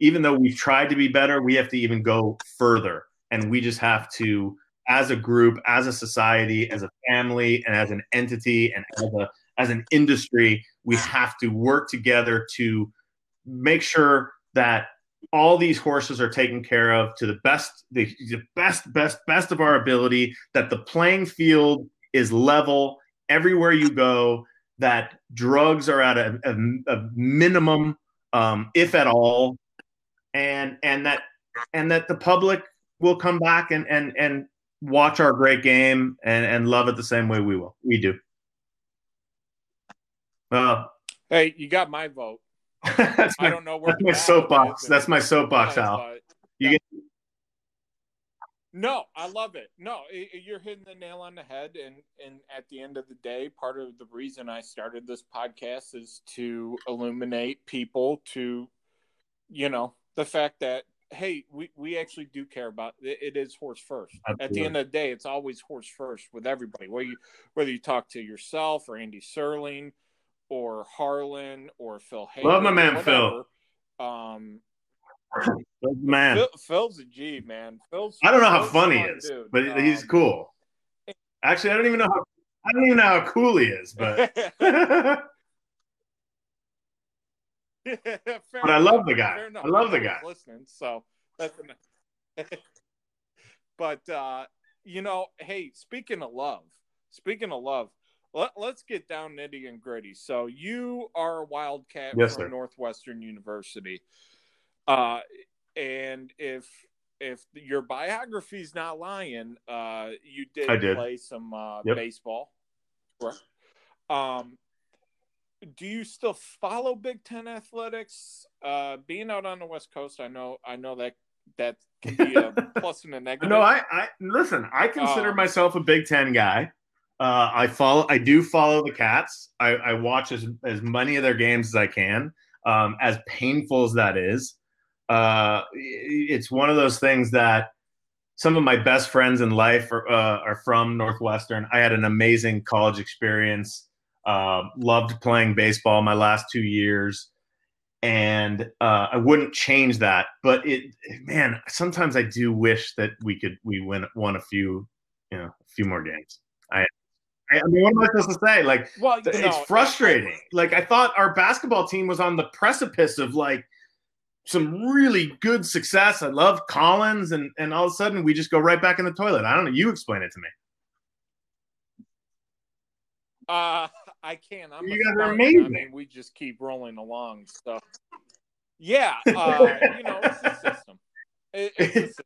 even though we've tried to be better, we have to even go further. And we just have to, as a group, as a society, as a family, and as an entity, and as a as an industry, we have to work together to make sure that all these horses are taken care of to the best the, the best best best of our ability that the playing field is level everywhere you go that drugs are at a, a, a minimum um, if at all and and that and that the public will come back and and and watch our great game and and love it the same way we will. We do. Uh, hey you got my vote that's my, I don't know where that's my soapbox. That's my soapbox, Al. You get no, I love it. No, you're hitting the nail on the head, and and at the end of the day, part of the reason I started this podcast is to illuminate people to, you know, the fact that hey, we we actually do care about it, it is horse first. Absolutely. At the end of the day, it's always horse first with everybody. Whether you whether you talk to yourself or Andy Serling or Harlan or Phil Hayden. Love my man Phil. Um, man, Phil, Phil's a G man. Phil's, I don't know Phil's how funny he is, dude. but um, he's cool. Actually, I don't even know how I don't even know how cool he is, but. (laughs) (laughs) but I love the guy. I love the guy. Listening, so that's. (laughs) but uh, you know, hey, speaking of love, speaking of love, let, us get down nitty and gritty. So you are a Wildcat yes, from sir. Northwestern University, uh, and if if your biography's not lying, uh, you did, did. play some uh, yep. baseball. Um, do you still follow Big Ten athletics? Uh, being out on the West Coast, I know I know that that can be a (laughs) plus and a negative. No, I, I listen. I consider um, myself a Big Ten guy. Uh, I follow. I do follow the Cats. I, I, watch as as many of their games as I can. Um, as painful as that is, uh, it's one of those things that some of my best friends in life are, uh, are from Northwestern. I had an amazing college experience. Uh, loved playing baseball my last two years, and uh, I wouldn't change that. But it, man, sometimes I do wish that we could we win won a few, you know, a few more games. I I mean, what am I supposed to say? Like, well, it's know, frustrating. like, I thought our basketball team was on the precipice of like some really good success. I love Collins, and and all of a sudden we just go right back in the toilet. I don't know. You explain it to me. Uh, I can. I'm you guys are amazing. I mean, we just keep rolling along. So, yeah, uh, you know, it's a system. It, it's, a,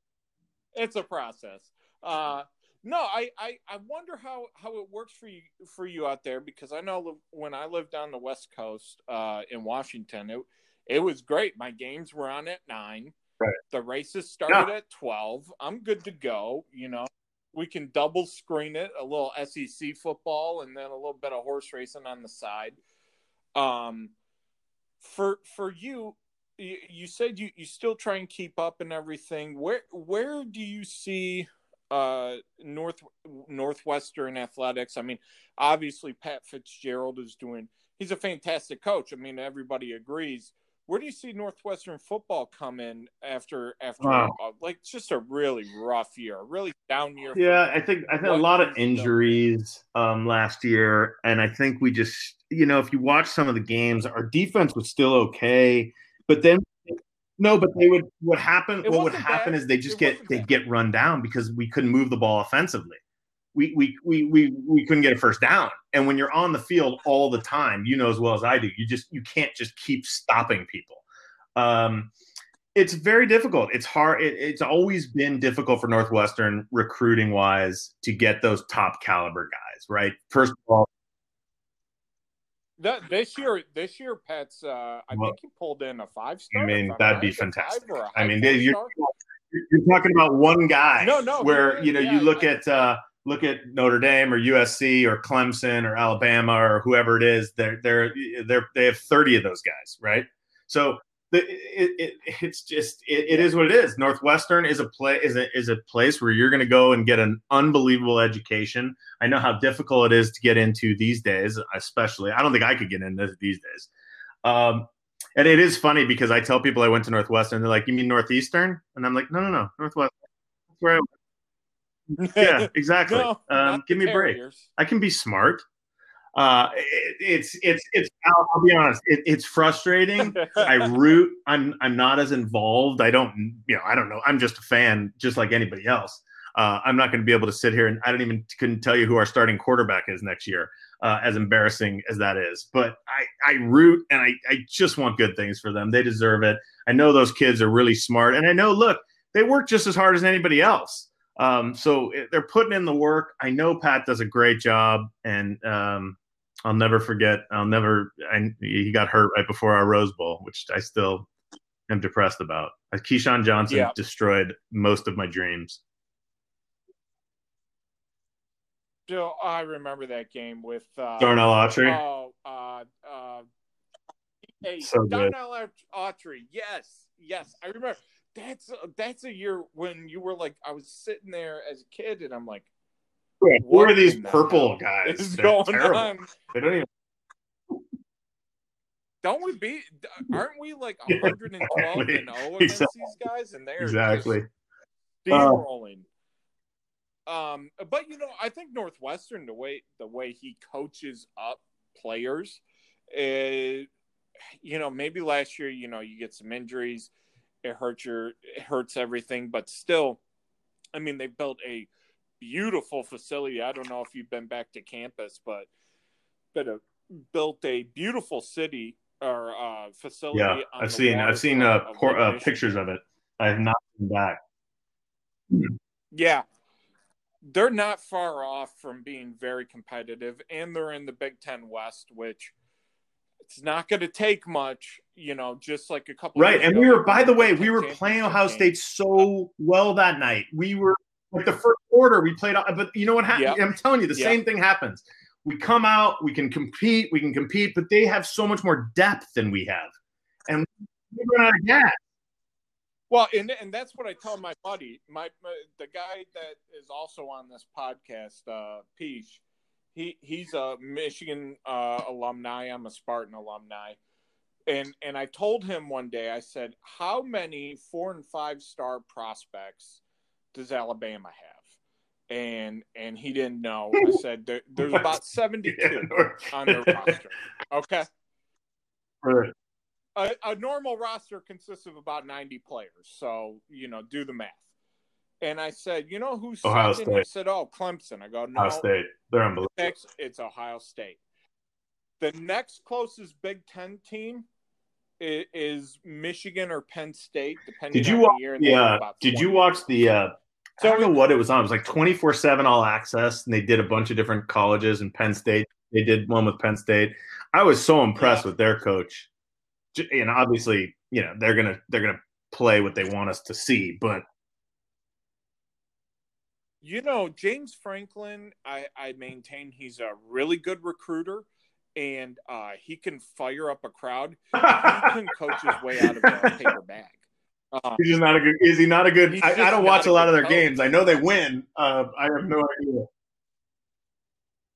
(laughs) it's a process. Uh, no, I, I, I wonder how, how it works for you for you out there because I know when I lived on the West Coast uh, in Washington, it it was great. My games were on at nine. Right. The races started yeah. at twelve. I'm good to go. You know, we can double screen it, a little SEC football, and then a little bit of horse racing on the side. Um, for for you, you, you said you, you still try and keep up and everything. Where where do you see uh, North Northwestern athletics. I mean, obviously Pat Fitzgerald is doing. He's a fantastic coach. I mean, everybody agrees. Where do you see Northwestern football come in after after wow. uh, like just a really rough year, a really down year? Yeah, I think I think a lot of injuries um, last year, and I think we just you know if you watch some of the games, our defense was still okay, but then no, but they would. What happened? What would happen bad. is they just it get they get run down because we couldn't move the ball offensively. we, we, we, we, we couldn't get a first down. And when you're on the field all the time, you know as well as I do, you just you can't just keep stopping people. Um, it's very difficult. It's hard. It, it's always been difficult for Northwestern recruiting wise to get those top caliber guys. Right. First of all, that, this year, this year, Pat's. Uh, I well, think he pulled in a five star. I mean, that'd be fantastic. I mean, you're, you're talking about one guy. No, no. Where you know yeah, you look at uh, look at Notre Dame or USC or Clemson or Alabama or whoever it is. They're they're they're they have thirty of those guys, right? So the, it, it, it's just it, it is what it is. Northwestern is a play is a is a place where you're going to go and get an unbelievable education. I know how difficult it is to get into these days, especially. I don't think I could get into these days. Um, and it is funny because I tell people I went to Northwestern. They're like, "You mean Northeastern?" And I'm like, "No, no, no, Northwestern. That's where I went." (laughs) yeah, exactly. no, um, give me a break. I can be smart uh, it, it's it's it's. I'll, I'll be honest. It, it's frustrating. (laughs) I root. I'm I'm not as involved. I don't you know. I don't know. I'm just a fan, just like anybody else. Uh, I'm not going to be able to sit here and I don't even couldn't tell you who our starting quarterback is next year. Uh, as embarrassing as that is, but I I root and I I just want good things for them. They deserve it. I know those kids are really smart, and I know look they work just as hard as anybody else. Um, so they're putting in the work. I know Pat does a great job, and um, I'll never forget. I'll never. I, he got hurt right before our Rose Bowl, which I still am depressed about. Uh, Keyshawn Johnson yeah. destroyed most of my dreams. Still, I remember that game with uh, Darnell Autry. Oh, uh, uh, hey, so Darnell Autry. Yes, yes, I remember. That's that's a year when you were like, I was sitting there as a kid, and I'm like, who are these purple guys? Is going terrible. on? They don't even. Don't we beat? Aren't we like 112 (laughs) yeah, and 0 against exactly. these guys? And they're exactly steamrolling. Uh, um, but you know, I think Northwestern, the way the way he coaches up players, is, you know, maybe last year, you know, you get some injuries, it hurts your, it hurts everything, but still, I mean, they built a beautiful facility. I don't know if you've been back to campus, but but a, built a beautiful city or uh, facility. Yeah, I've seen I've seen uh, por- uh, pictures of it. I have not been back. Yeah, they're not far off from being very competitive, and they're in the Big Ten West, which it's not going to take much, you know, just like a couple. Right, and we were, by the way, we were playing Ohio State so well that night. We were like the first quarter, we played, but you know what happened? Yep. I'm telling you, the yep. same thing happens. We come out, we can compete, we can compete, but they have so much more depth than we have, and we run out of gas. Well, and and that's what I tell my buddy, my, my the guy that is also on this podcast, uh, Peach. He he's a Michigan uh, alumni. I'm a Spartan alumni, and and I told him one day. I said, "How many four and five star prospects does Alabama have? And and he didn't know. I said there, there's about (laughs) 72 yeah, on their roster. (laughs) Okay. Right. A, a, normal roster consists of about 90 players. So, you know, do the math. And I said, you know who's Ohio second? State. I said, oh, Clemson. I go, no. Ohio State. They're unbelievable. It's, it's Ohio State. The next closest Big Ten team is Michigan or Penn State, depending. Did you watch? Yeah. Did you watch the? Uh, so I don't know what it was on. It was like twenty four seven all access, and they did a bunch of different colleges. And Penn State, they did one with Penn State. I was so impressed yeah. with their coach. And obviously, you know, they're gonna they're gonna play what they want us to see, but you know, James Franklin, I, I maintain he's a really good recruiter and uh, he can fire up a crowd. (laughs) He can coach his way out of a (laughs) paper bag. Uh, he's just not a good. Is he not a good? I, I, don't watch a lot of their coach. games. I know they win. Uh, I have no idea.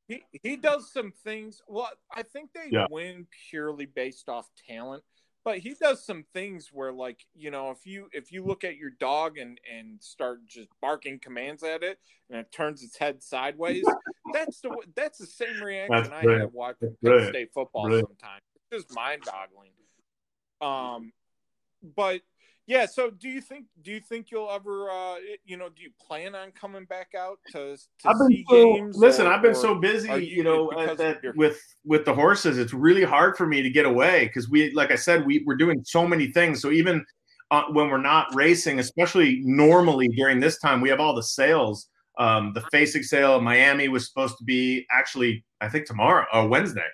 He he does some things. Well, I think they yeah. win purely based off talent but he does some things where like you know if you if you look at your dog and and start just barking commands at it and it turns its head sideways that's the that's the same reaction i have watching Penn State football sometimes. It's just mind boggling um but Yeah. So, do you think do you think you'll ever, uh, you know, do you plan on coming back out to, to I've been see so, games? Listen, or- I've been so busy, are you, know, uh, that you're- with with the horses, it's really hard for me to get away because we, like I said, we we're doing so many things. So even uh, when we're not racing, especially normally during this time, we have all the sales. Um, the Fasig sale in Miami was supposed to be actually, I think tomorrow or Wednesday.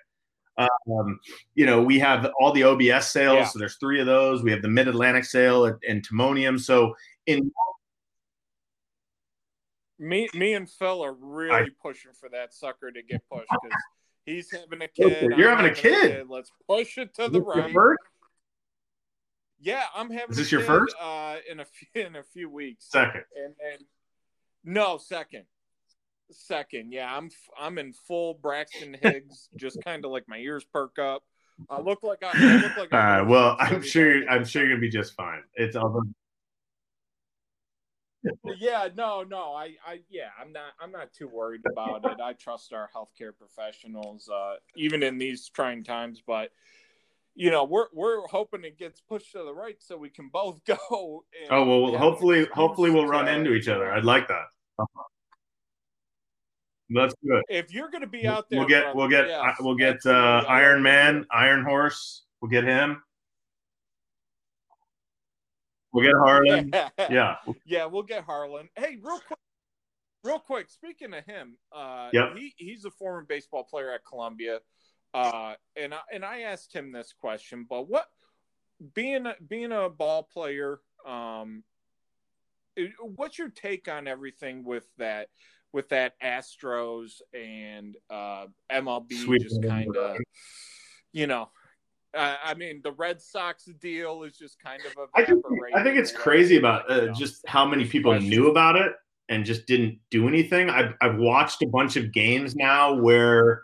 Um, you know, we have all the OBS sales. Yeah. So there's three of those. We have the Mid Atlantic sale and, and Timonium. So in me me and Phil are really I- pushing for that sucker to get pushed because he's having a kid. You're I'm having a kid? Let's push it to the right. Yeah, I'm having. Is this a your first? Uh, in a few, (laughs) in a few weeks. second. And, and no, second, second. Yeah, I'm I'm in full Braxton Higgs, just kind of like my ears perk up. I look like I, I look like. (laughs) All I right. Well, I'm sure. I'm sure you're gonna be just fine. It's all. Yeah, no, no. I, I, yeah, I'm not. I'm not too worried about it. I trust our healthcare professionals, uh, even in these trying times. But you know, we're we're hoping it gets pushed to the right so we can both (laughs) go. and Oh well. Hopefully, hopefully we'll run into each other. I'd like that. That's good. If you're going to be out there, We'll get. We'll get. yes, we'll get. Uh, Iron Man. Iron Horse. We'll get him. We'll get Harlan. (laughs) Yeah. yeah, we'll get Harlan. Hey, real quick, real quick. Speaking of him, uh, Yep. he he's a former baseball player at Columbia, uh, and I, and I asked him this question, but what being a, being a ball player, um, what's your take on everything with that? With that Astros and uh, MLB Sweet. just kind of, you know, uh, I mean, the Red Sox deal is just kind of a. I think. I think it's crazy about you uh, know. just how many people Question. knew about it and just didn't do anything. I've, I've watched a bunch of games now where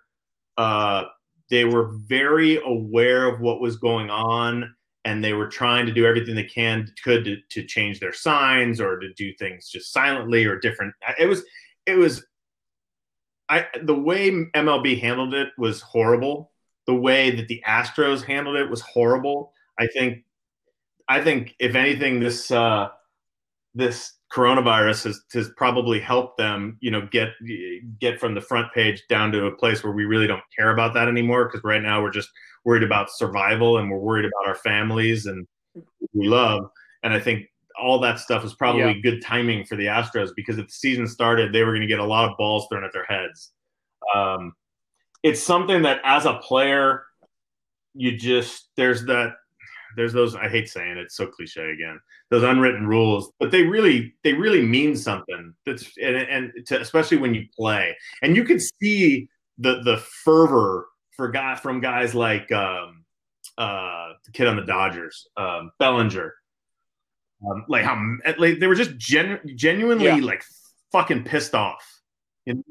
uh, they were very aware of what was going on and they were trying to do everything they can could to, to change their signs or to do things just silently or different. It was it was I the way MLB handled it was horrible. The way that the Astros handled it was horrible. I think I think if anything, this uh, this coronavirus has, has probably helped them, you know, get get from the front page down to a place where we really don't care about that anymore. Because right now we're just worried about survival and we're worried about our families and we love. And I think all that stuff was probably Yeah. good timing for the Astros because if the season started, they were going to get a lot of balls thrown at their heads. Um, it's something that as a player, you just there's that there's those I hate saying it, it's so cliche again. Those unwritten rules, but they really they really mean something. That's and, and to, especially when you play, and you could see the the fervor for guy from guys like um, uh, the kid on the Dodgers, um, Bellinger. Um, like how like they were just genu- genuinely Yeah. like fucking pissed off. Know?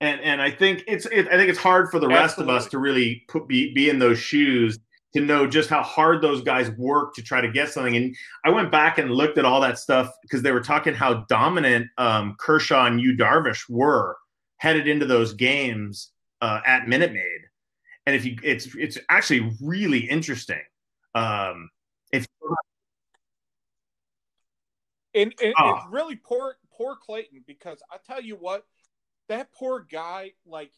And and I think it's it, I think it's hard for the rest of us to really put be be in those shoes to know just how hard those guys work to try to get something. And I went back and looked at all that stuff because they were talking how dominant um, Kershaw and Yu Darvish were headed into those games uh, at Minute Maid. And if you, it's it's actually really interesting. Um, if And, and Oh. Ah. it's really poor, poor Clayton because I tell you what, that poor guy, like,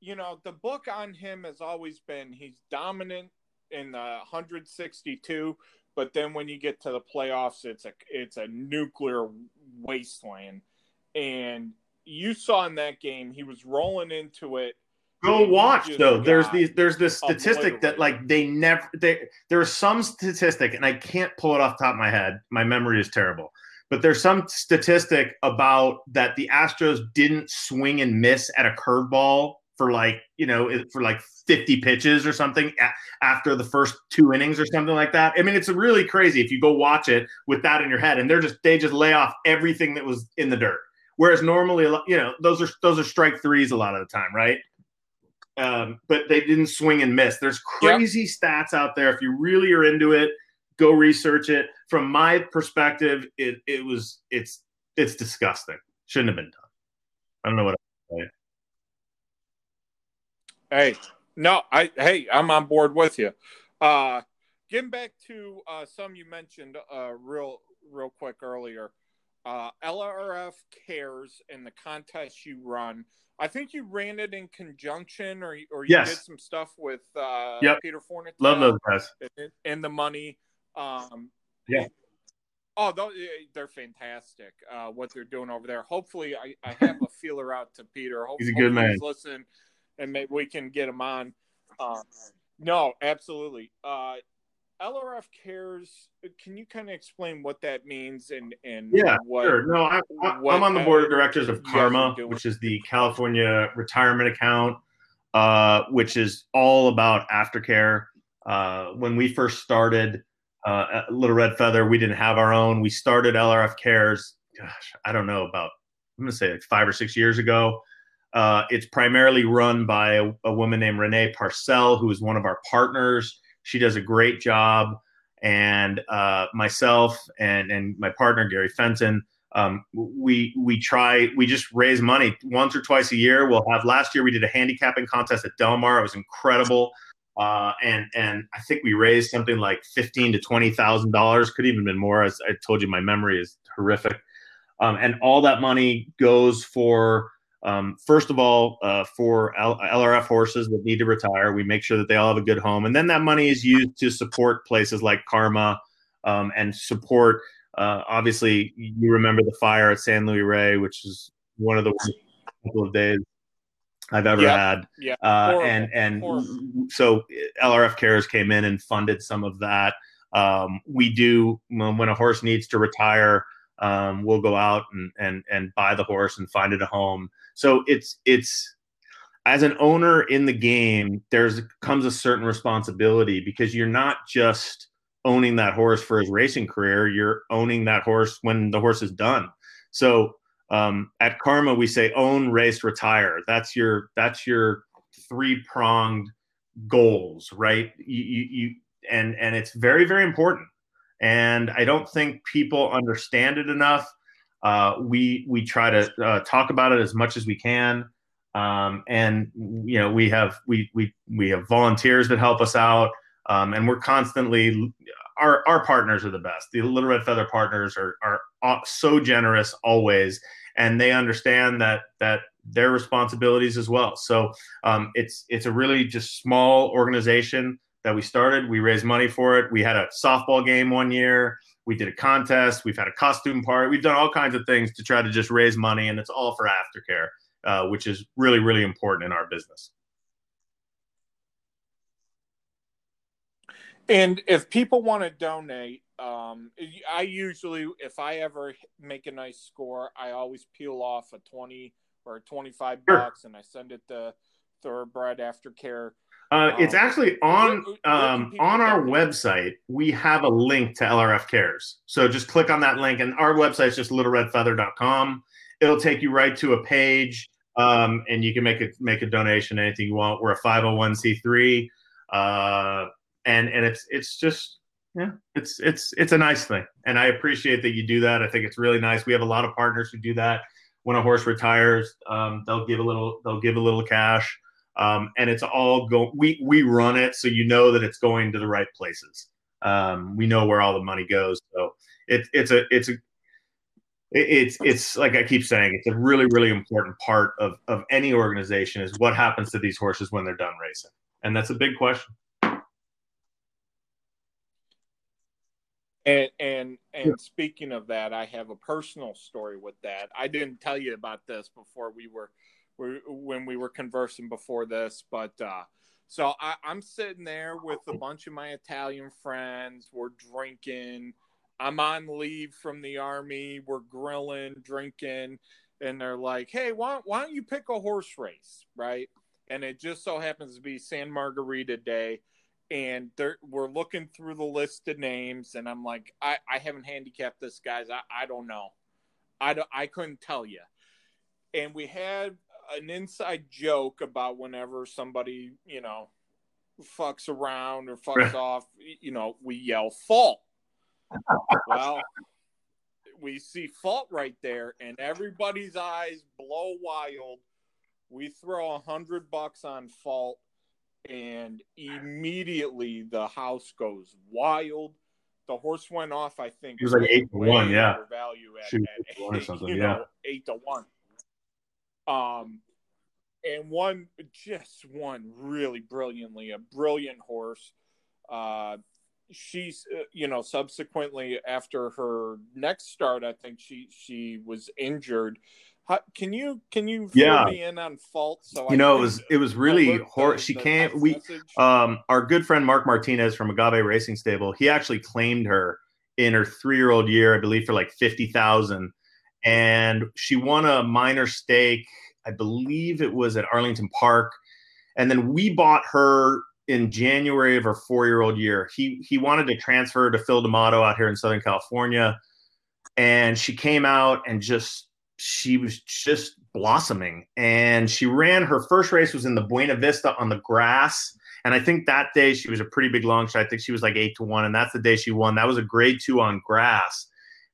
you know, the book on him has always been he's dominant in the 162, but then when you get to the playoffs, it's a it's a nuclear wasteland. And you saw in that game, he was rolling into it. Go watch though. There's these. There's this statistic that like they never. They, there's some statistic, and I can't pull it off the top of my head. My memory is terrible. But there's some statistic about that the Astros didn't swing and miss at a curveball for like you know for like 50 pitches or something after the first two innings or something like that. I mean, it's really crazy if you go watch it with that in your head, and they're just they just lay off everything that was in the dirt. Whereas normally, you know, those are those are strike threes a lot of the time, right? um, but they didn't swing and miss. There's Yep. crazy stats out there. If you really are into it, go research it. From my perspective, it it was it's it's disgusting. Shouldn't have been done. I don't know what. Hey, no, I hey, I'm on board with you. Uh getting back to uh, some you mentioned uh, real real quick earlier. Uh, LRF cares in the contest you run. I think you ran it in conjunction, or or you Yes. did some stuff with uh, Yep. Peter Fornett. Love those guys. and, and the money. Um, Yeah. Oh, they're fantastic. Uh, what they're doing over there. Hopefully, I, I have a feeler out to Peter. Hope, He's a good man. He's listening, and maybe we can get him on. Um, no, absolutely. Uh, LRF cares. Can you kind of explain what that means and and Yeah, what? Sure. No, I, I'm on the uh, board of directors of CARMA, which is the California retirement account, uh, which is all about aftercare. Uh, when we first started uh, Little Red Feather, we didn't have our own. We started LRF Cares. Gosh, I don't know about. I'm to say like five or six years ago. Uh, it's primarily run by a, a woman named Renee Parcell, who is one of our partners. She does a great job and uh, myself and and my partner Gary Fenton, um, we we try we just raise money once or twice a year. We'll have last year we did a handicapping contest at Del Mar. It was incredible, uh, and and I think we raised something like fifteen to twenty thousand dollars. Could even been more. As I told you, my memory is horrific, um, and all that money goes for. Um, first of all, uh, for L- LRF horses that need to retire, we make sure that they all have a good home, and then that money is used to support places like CARMA um, and support. Uh, obviously, you remember the fire at San Luis Rey, which is one of the couple of days I've ever Yep. had. Yeah, Uh, horrible, and and horrible. so LRF Cares came in and funded some of that. Um, we do when, when a horse needs to retire, um, we'll go out and, and and buy the horse and find it a home. So it's it's as an owner in the game, there's comes a certain responsibility because you're not just owning that horse for his racing career, you're owning that horse when the horse is done. So um, at CARMA, we say own, race, retire. That's your that's your three pronged goals, right? You, you, you and and it's very very important. And I don't think people understand it enough. Uh, we we try to uh, talk about it as much as we can, um, and you know we have we we we have volunteers that help us out, um, and we're constantly our our partners are the best. The Little Red Feather partners are are so generous always, and they understand that that their responsibilities as well. So um, it's it's a really just small organization that we started. We raised money for it. We had a softball game one year. We did a contest. We've had a costume party. We've done all kinds of things to try to just raise money, and it's all for aftercare, uh, which is really really important in our business. And if people want to donate, um, I usually, if I ever make a nice score, I always peel off a twenty or a twenty-five Sure. bucks, and I send it to Thoroughbred Aftercare. Uh, it's Um, actually on where- where um, on our website. We have a link to LRF Cares. So just click on that link, and our website is just littleredfeather.com. It'll take you right to a page, um, and you can make a make a donation anything you want. We're a five hundred one c three, uh, and and it's it's just yeah, it's it's it's a nice thing, and I appreciate that you do that. I think it's really nice. We have a lot of partners who do that. When a horse retires, um, they'll give a little they'll give a little cash um, and it's all go. We we run it, so you know that it's going to the right places. Um, we know where all the money goes, so it, it's a it's a it's it's like I keep saying, it's a really really important part of of any organization is what happens to these horses when they're done racing, and that's a big question. And and and speaking of that, I have a personal story with that. I didn't tell you about this before we were, we, when we were conversing before this, but uh, so I, I'm sitting there with a bunch of my Italian friends. We're drinking. I'm on leave from the army. We're grilling, drinking, and they're like, "Hey, why why don't you pick a horse race, right?" And it just so happens to be San Margarita Day and they're, we're looking through the list of names and i'm like i, I haven't handicapped this guys. I, I don't know. I, don't, I couldn't tell you and we had an inside joke about whenever somebody you know fucks around or fucks (laughs) off you know we yell fault. Well we see fault right there and everybody's eyes blow wild. We throw a hundred bucks on fault and immediately the house goes wild. The horse went off. I think it was like eight to one. Yeah, value at, Shoot, at one or (laughs) something. yeah, know, eight to one. Um, and one just won really brilliantly. A brilliant horse. Uh, she's uh, you know subsequently after her next start, I think she she was injured how, can you can you yeah. me in on fault? So you I know it was it was really horrible. She can't. We um our good friend Mark Martinez from Agave Racing Stable. He actually claimed her in her three year old year, I believe, for like fifty thousand, and she won a minor stake. I believe it was at Arlington Park, and then we bought her in January of her four year old year. He he wanted to transfer to Phil D'Amato out here in Southern California, and she came out and just she was just blossoming. And she ran her first race was in the buena vista on the grass. And i think that day she was a pretty big long shot. I think she was like eight to one and that's the day she won. That was a grade two on grass.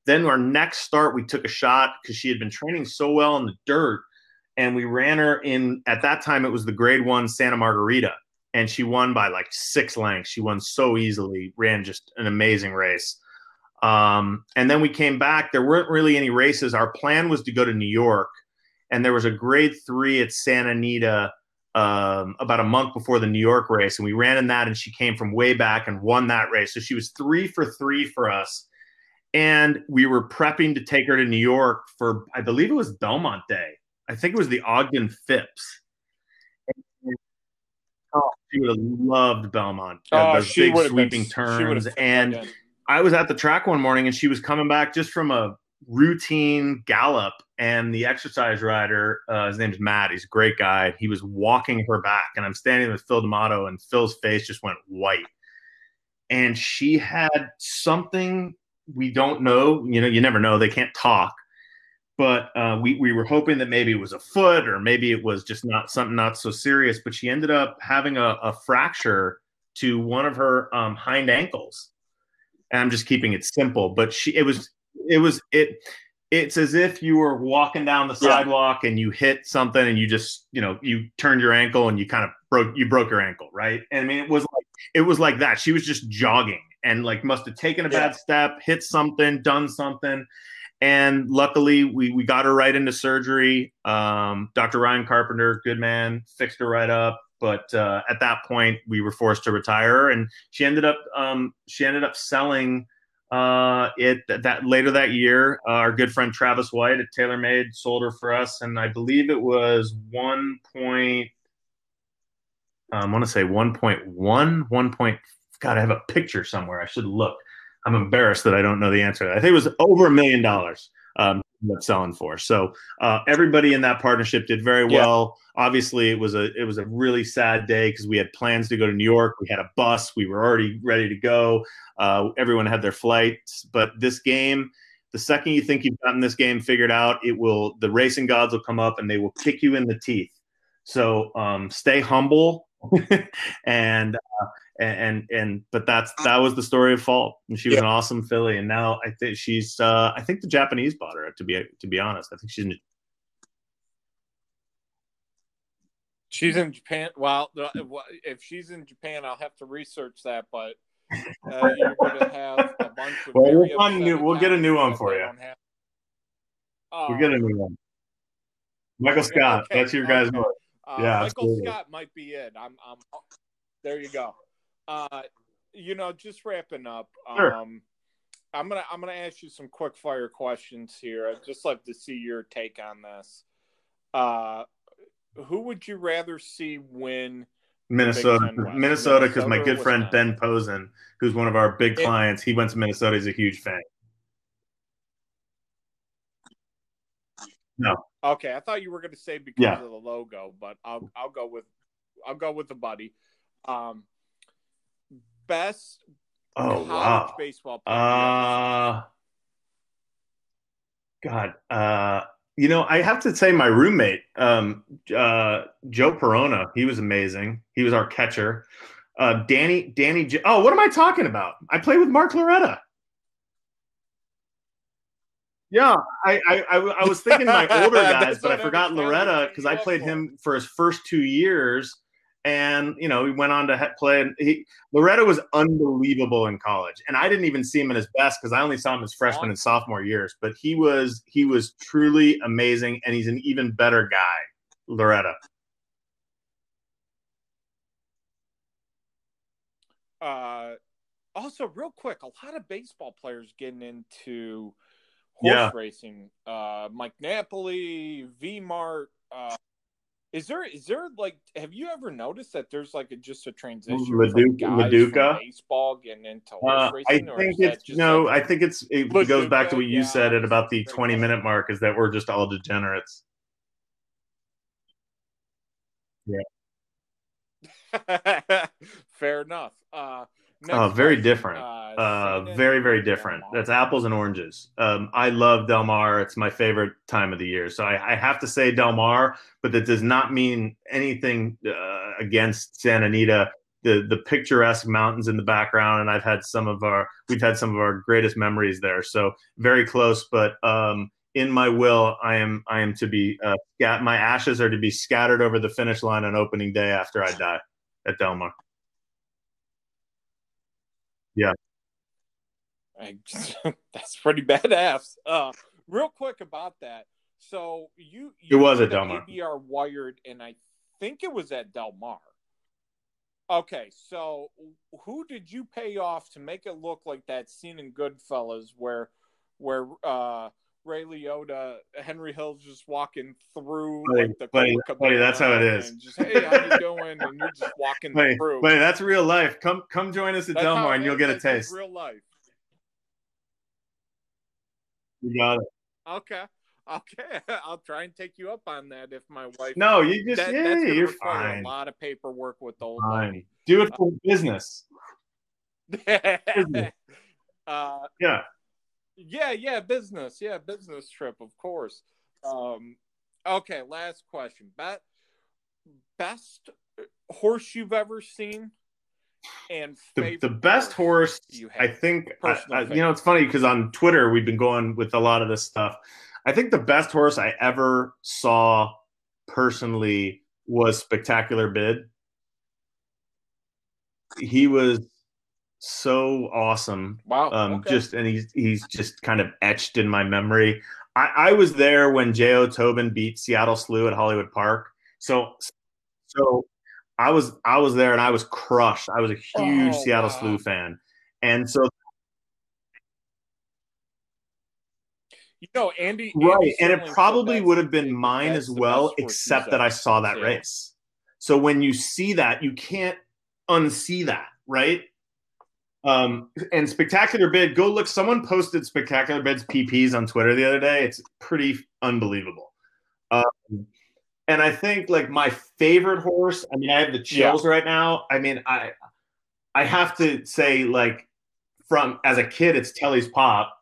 Then our next start we took a shot because she had been training so well in the dirt and we ran her in at that time it was the grade one santa margarita. And she won by like six lengths. She won so easily ran just an amazing race um, and then we came back. There weren't really any races. Our plan was to go to New York, and there was a grade three at Santa Anita um, about a month before the New York race, and we ran in that, and she came from way back and won that race. So she was three for three for us. And we were prepping to take her to New York for, I believe it was Belmont Day. I think it was the Ogden Phipps. Oh, she would have loved Belmont. Oh, those big sweeping been, turns. And I was at the track one morning and she was coming back just from a routine gallop. And the exercise rider uh, his name is matt. He's a great guy. He was walking her back and i'm standing with phil d'amato and phil's face just went white. And she had something we don't know. You know you never know. They can't talk. But uh, we, we were hoping that maybe it was a foot or maybe it was just not something not so serious. But she ended up having a, a fracture to one of her um, hind ankles and I'm just keeping it simple. But she, it was, it was, it, it's as if you were walking down the sidewalk yeah. and you hit something and you just, you know, you turned your ankle and you kind of broke, you broke your ankle, right? And I mean, it was like, it was like that. She was just jogging and like must have taken a yeah. bad step, hit something, done something. And luckily, we, we got her right into surgery. Um, Dr. Ryan Carpenter, good man, fixed her right up but uh, at that point we were forced to retire and she ended up um, she ended up selling uh, it that later that year. Uh, our good friend travis white at taylormade sold her for us and i believe it was one point um, i want to say 1.1 1 point god i have a picture somewhere i should look. I'm embarrassed that i don't know the answer i think it was over a million dollars um, selling for. So uh, everybody in that partnership did very well. Yeah. Obviously, it was a it was a really sad day because we had plans to go to New York. We had a bus. We were already ready to go. Uh, everyone had their flights. But this game, the second you think you've gotten this game figured out, it will the racing gods will come up and they will kick you in the teeth. So um, stay humble (laughs) and uh, and and but that's that was the story of Fault. And she was yeah. an awesome filly, and now I think she's uh, I think the Japanese bought her. To be to be honest, I think she's. In, She's in Japan. Well, if she's in Japan, I'll have to research that. But uh, you're going to have a bunch of. Well, we'll, new, we'll get a new one for you. Have... Oh. We'll get a new one. Michael Scott, okay. that's your guy's okay. Uh, yeah, Michael absolutely. Scott might be it. I'm, I'm. There you go. Uh, you know, just wrapping up. Sure. Um, I'm gonna I'm gonna ask you some quick fire questions here. I'd just like to see your take on this. Uh, who would you rather see win? Minnesota, Minnesota, because my good friend Ben Posen, who's one of our big clients, he went to Minnesota. He's a huge fan. No. Okay, I thought you were going to say because yeah. of the logo, but I'll I'll go with I'll go with the buddy. Um, best oh, college wow. baseball player? Uh, God, uh, you know, I have to say my roommate, um, uh, Joe Perona, he was amazing. He was our catcher. Uh, Danny, Danny. J- oh, what am I talking about? I played with Mark Loretta. Yeah, I, I, I was thinking my (laughs) older guys, but I forgot Loretta because I played him for his first two years and you know he went on to play. And he Loretta was unbelievable in college, and I didn't even see him at his best because I only saw him his freshman and sophomore years. But he was he was truly amazing, and he's an even better guy, Loretta. Uh, also, real quick, a lot of baseball players getting into horse yeah. racing. Uh, Mike Napoli, V Mart. Uh, is there is there like have you ever noticed that there's like a, just a transition Leduc- from Leduca baseball getting into horse uh, racing? I think it's no. Like, I think it's it goes back to what you yeah, said at about the twenty minute mark is that we're just all degenerates. Yeah. (laughs) Fair enough. Uh, oh, very different. Uh, uh, very, very different. That's apples and oranges. Um, I love Del Mar. It's my favorite time of the year. So I, I have to say Del Mar, but that does not mean anything uh, against Santa Anita. The the picturesque mountains in the background, and I've had some of our we've had some of our greatest memories there. So very close, but um, in my will, I am I am to be uh, my ashes are to be scattered over the finish line on opening day after I die at Del Mar. Yeah. I, (laughs) that's pretty badass. Uh, real quick about that. So you, you it was at Del Mar. ABR wired, and I think it was at Del Mar. Okay, so who did you pay off to make it look like that scene in Goodfellas where, where uh, Ray Liotta, Henry Hill's just walking through buddy, like the buddy, buddy, that's how it is. Just hey, how you doing? And you're just walking (laughs) buddy, through. Buddy, that's real life. Come come join us at Del Mar, and you'll get a taste. Real life. You got it. Okay. Okay, (laughs) I'll try and take you up on that if my wife. No, you just that, yeah, you're fine. A lot of paperwork with the old fine. Lady. Do it for uh, business. business. (laughs) Uh, yeah. Yeah, yeah, business. Yeah, business trip, of course. Um, okay, last question. Bet best horse you've ever seen and the, the best horse, horse I think I, I, you know it's funny because on Twitter we've been going with a lot of this stuff. I think the best horse I ever saw personally was Spectacular Bid. He was so awesome. Wow. Um, okay. Just and he's he's just kind of etched in my memory. I, I was there when J.O. Tobin beat Seattle Slew at Hollywood Park. So so I was I was there and I was crushed. I was a huge oh, Seattle wow. Slew fan, and so you know Andy, right, Andy and it probably would have been mine as well, except that I saw that yeah. race. So when you see that, you can't unsee that, right? Um, and Spectacular Bid, go look. Someone posted Spectacular Bid's PPs on Twitter the other day. It's pretty unbelievable. Um, and I think like my favorite horse. I mean, I have the chills yeah. right now. I mean, I I have to say like from as a kid, it's Telly's Pop,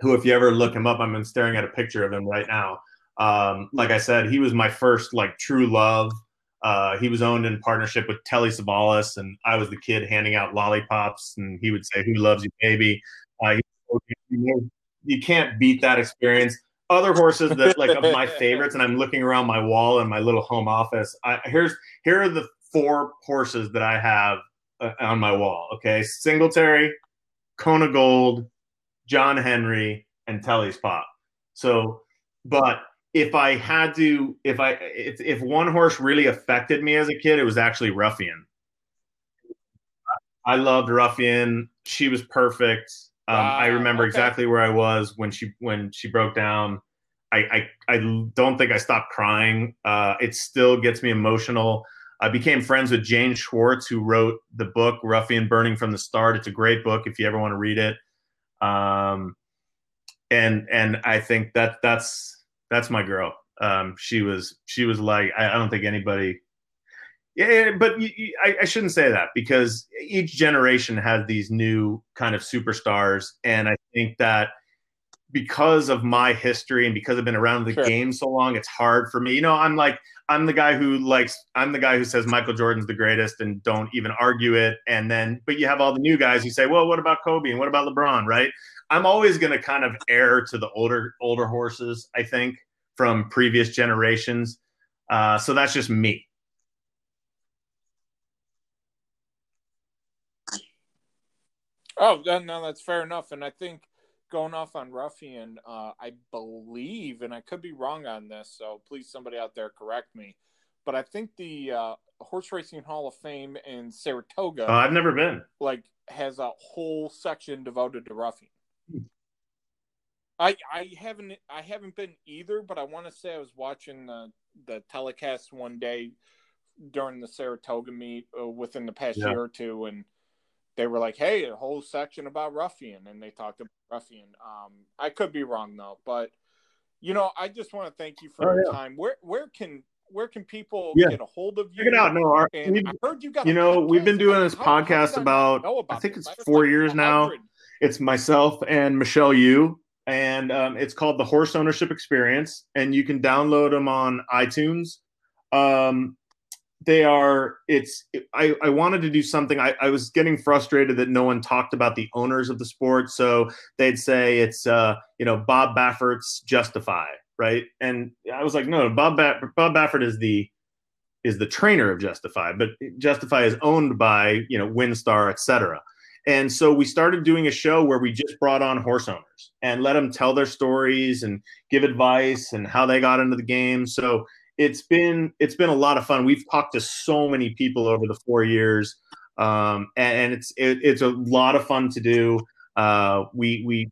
who if you ever look him up, I'm staring at a picture of him right now. Um, like I said, he was my first like true love. Uh, he was owned in partnership with Telly Savalas, and I was the kid handing out lollipops, and he would say, "Who loves you, baby?" Uh, you, you can't beat that experience. Other horses that like of my (laughs) favorites, and I'm looking around my wall in my little home office. I, here's here are the four horses that I have uh, on my wall. Okay, Singletary, Kona Gold, John Henry, and Telly's Pop. So, but if I had to, if I if, if one horse really affected me as a kid, it was actually Ruffian. I loved Ruffian. She was perfect. Um, wow, I remember okay. exactly where I was when she when she broke down. I I, I don't think I stopped crying. Uh, it still gets me emotional. I became friends with Jane Schwartz, who wrote the book Ruffian Burning from the Start. It's a great book if you ever want to read it. Um, and and I think that that's that's my girl. Um, she was she was like I, I don't think anybody. Yeah, but you, you, I, I shouldn't say that because each generation has these new kind of superstars, and I think that because of my history and because I've been around the sure. game so long, it's hard for me. You know, I'm like I'm the guy who likes I'm the guy who says Michael Jordan's the greatest and don't even argue it. And then but you have all the new guys who say, well, what about Kobe and what about LeBron, right? I'm always going to kind of err to the older older horses. I think from previous generations. Uh, so that's just me. Oh, no, that's fair enough. And I think going off on Ruffian, uh, I believe, and I could be wrong on this, so please somebody out there correct me. But I think the uh, Horse Racing Hall of Fame in Saratoga. Uh, I've never been. Like has a whole section devoted to Ruffian. I I haven't I haven't been either, but I want to say I was watching the the telecast one day during the Saratoga meet uh, within the past yeah. year or two, and they were like, "Hey, a whole section about Ruffian," and they talked about Ruffian. Um, I could be wrong though, but you know, I just want to thank you for oh, your yeah. time. Where where can where can people yeah. get a hold of you? Check it out. No, our, I heard you got. You know, we've been doing this podcast about, about, I think it's four years now. It's myself and Michelle Yu, and um, it's called the Horse Ownership Experience, and you can download them on iTunes. Um, they are it's I, I wanted to do something I, I was getting frustrated that no one talked about the owners of the sport so they'd say it's uh you know bob baffert's justify right? And I was like, no, Bob ba- Bob Baffert is the is the trainer of Justify, but Justify is owned by you know WinStar, etc. And so we started doing a show where we just brought on horse owners and let them tell their stories and give advice and how they got into the game. So it's been it's been a lot of fun. We've talked to so many people over the four years, um, and, and, it's it, it's a lot of fun to do. Uh, we we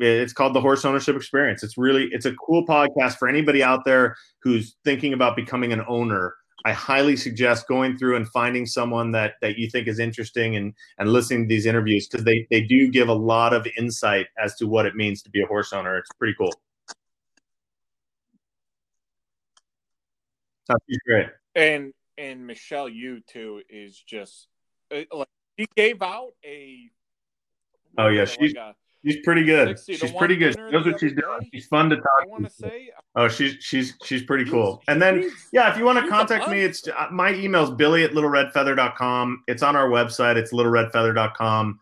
it's called the Horse Ownership Experience. It's really it's a cool podcast for anybody out there who's thinking about becoming an owner. I highly suggest going through and finding someone that that you think is interesting and and listening to these interviews because they they do give a lot of insight as to what it means to be a horse owner. It's pretty cool. Great. And and Michelle Yu too is just uh, like she gave out a. Oh yeah, she's. Like She's pretty good. She's pretty good. She knows what she's doing. She's fun to talk. I want to say. Oh, she's she's she's pretty cool. And then yeah, if you want to contact me, it's uh, my email's billy at littleredfeather.com. It's on our website. It's littleredfeather.com.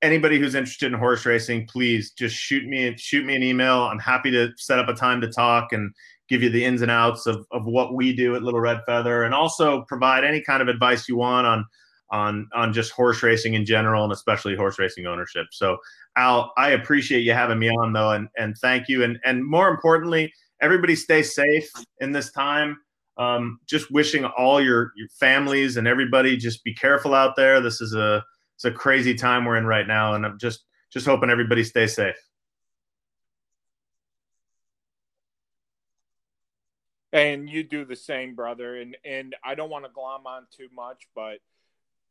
Anybody who's interested in horse racing, please just shoot me shoot me an email. I'm happy to set up a time to talk and give you the ins and outs of, of what we do at Little Red Feather and also provide any kind of advice you want on on on just horse racing in general and especially horse racing ownership. So Al, I appreciate you having me on though, and and thank you. And and more importantly, everybody stay safe in this time. Um, just wishing all your your families and everybody just be careful out there. This is a it's a crazy time we're in right now, and I'm just just hoping everybody stays safe. And you do the same, brother. And and I don't want to glom on too much, but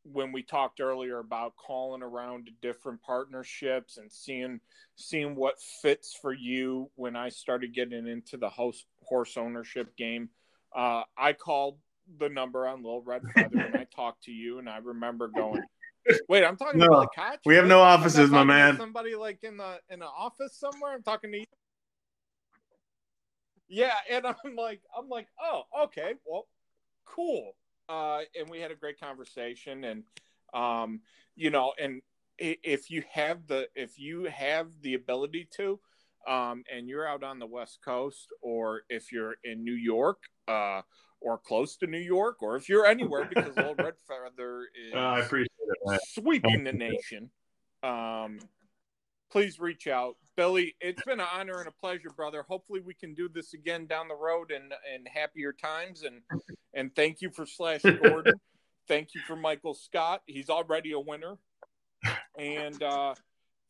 when we talked earlier about calling around to different partnerships and seeing seeing what fits for you when I started getting into the host, horse ownership game, uh, I called the number on Little Red Feather and I (laughs) talked to you and I remember going, Wait, I'm talking no, about the catch. We have no offices, my man. Somebody like in the in an office somewhere. I'm talking to you. Yeah, and I'm (laughs) like, I'm like, oh, okay, well, cool uh, and we had a great conversation. And um, you know, and if you have the if you have the ability to, um, and you're out on the West Coast, or if you're in New York, uh, or close to New York, or if you're anywhere, because Old (laughs) Red Feather is uh, I appreciate it, sweeping the nation. Um, please reach out. Billy, it's been an honor and a pleasure, brother. Hopefully we can do this again down the road in, in happier times. And and thank you for Slash (laughs) Gordon. thank you for Michael Scott. He's already a winner. And uh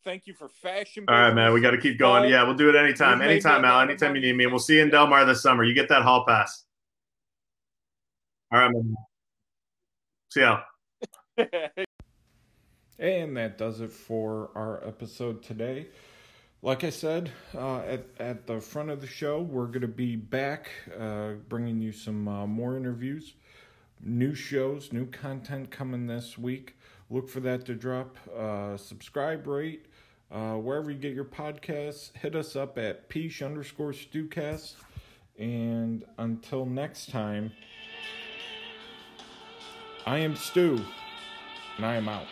thank you for fashion. All right, man. We got to keep going. Yeah, we'll do it anytime. Anytime, Al. Anytime you need me. And we'll see you in Del Mar this summer. You get that hall pass. All right, man. See ya. (laughs) And that does it for our episode today. Like I said uh, at, at the front of the show, we're going to be back uh, bringing you some uh, more interviews, new shows, new content coming this week. Look for that to drop. Uh, subscribe, rate, uh, wherever you get your podcasts. Hit us up at peach underscore stewcast. And until next time, I am Stu, and I am out.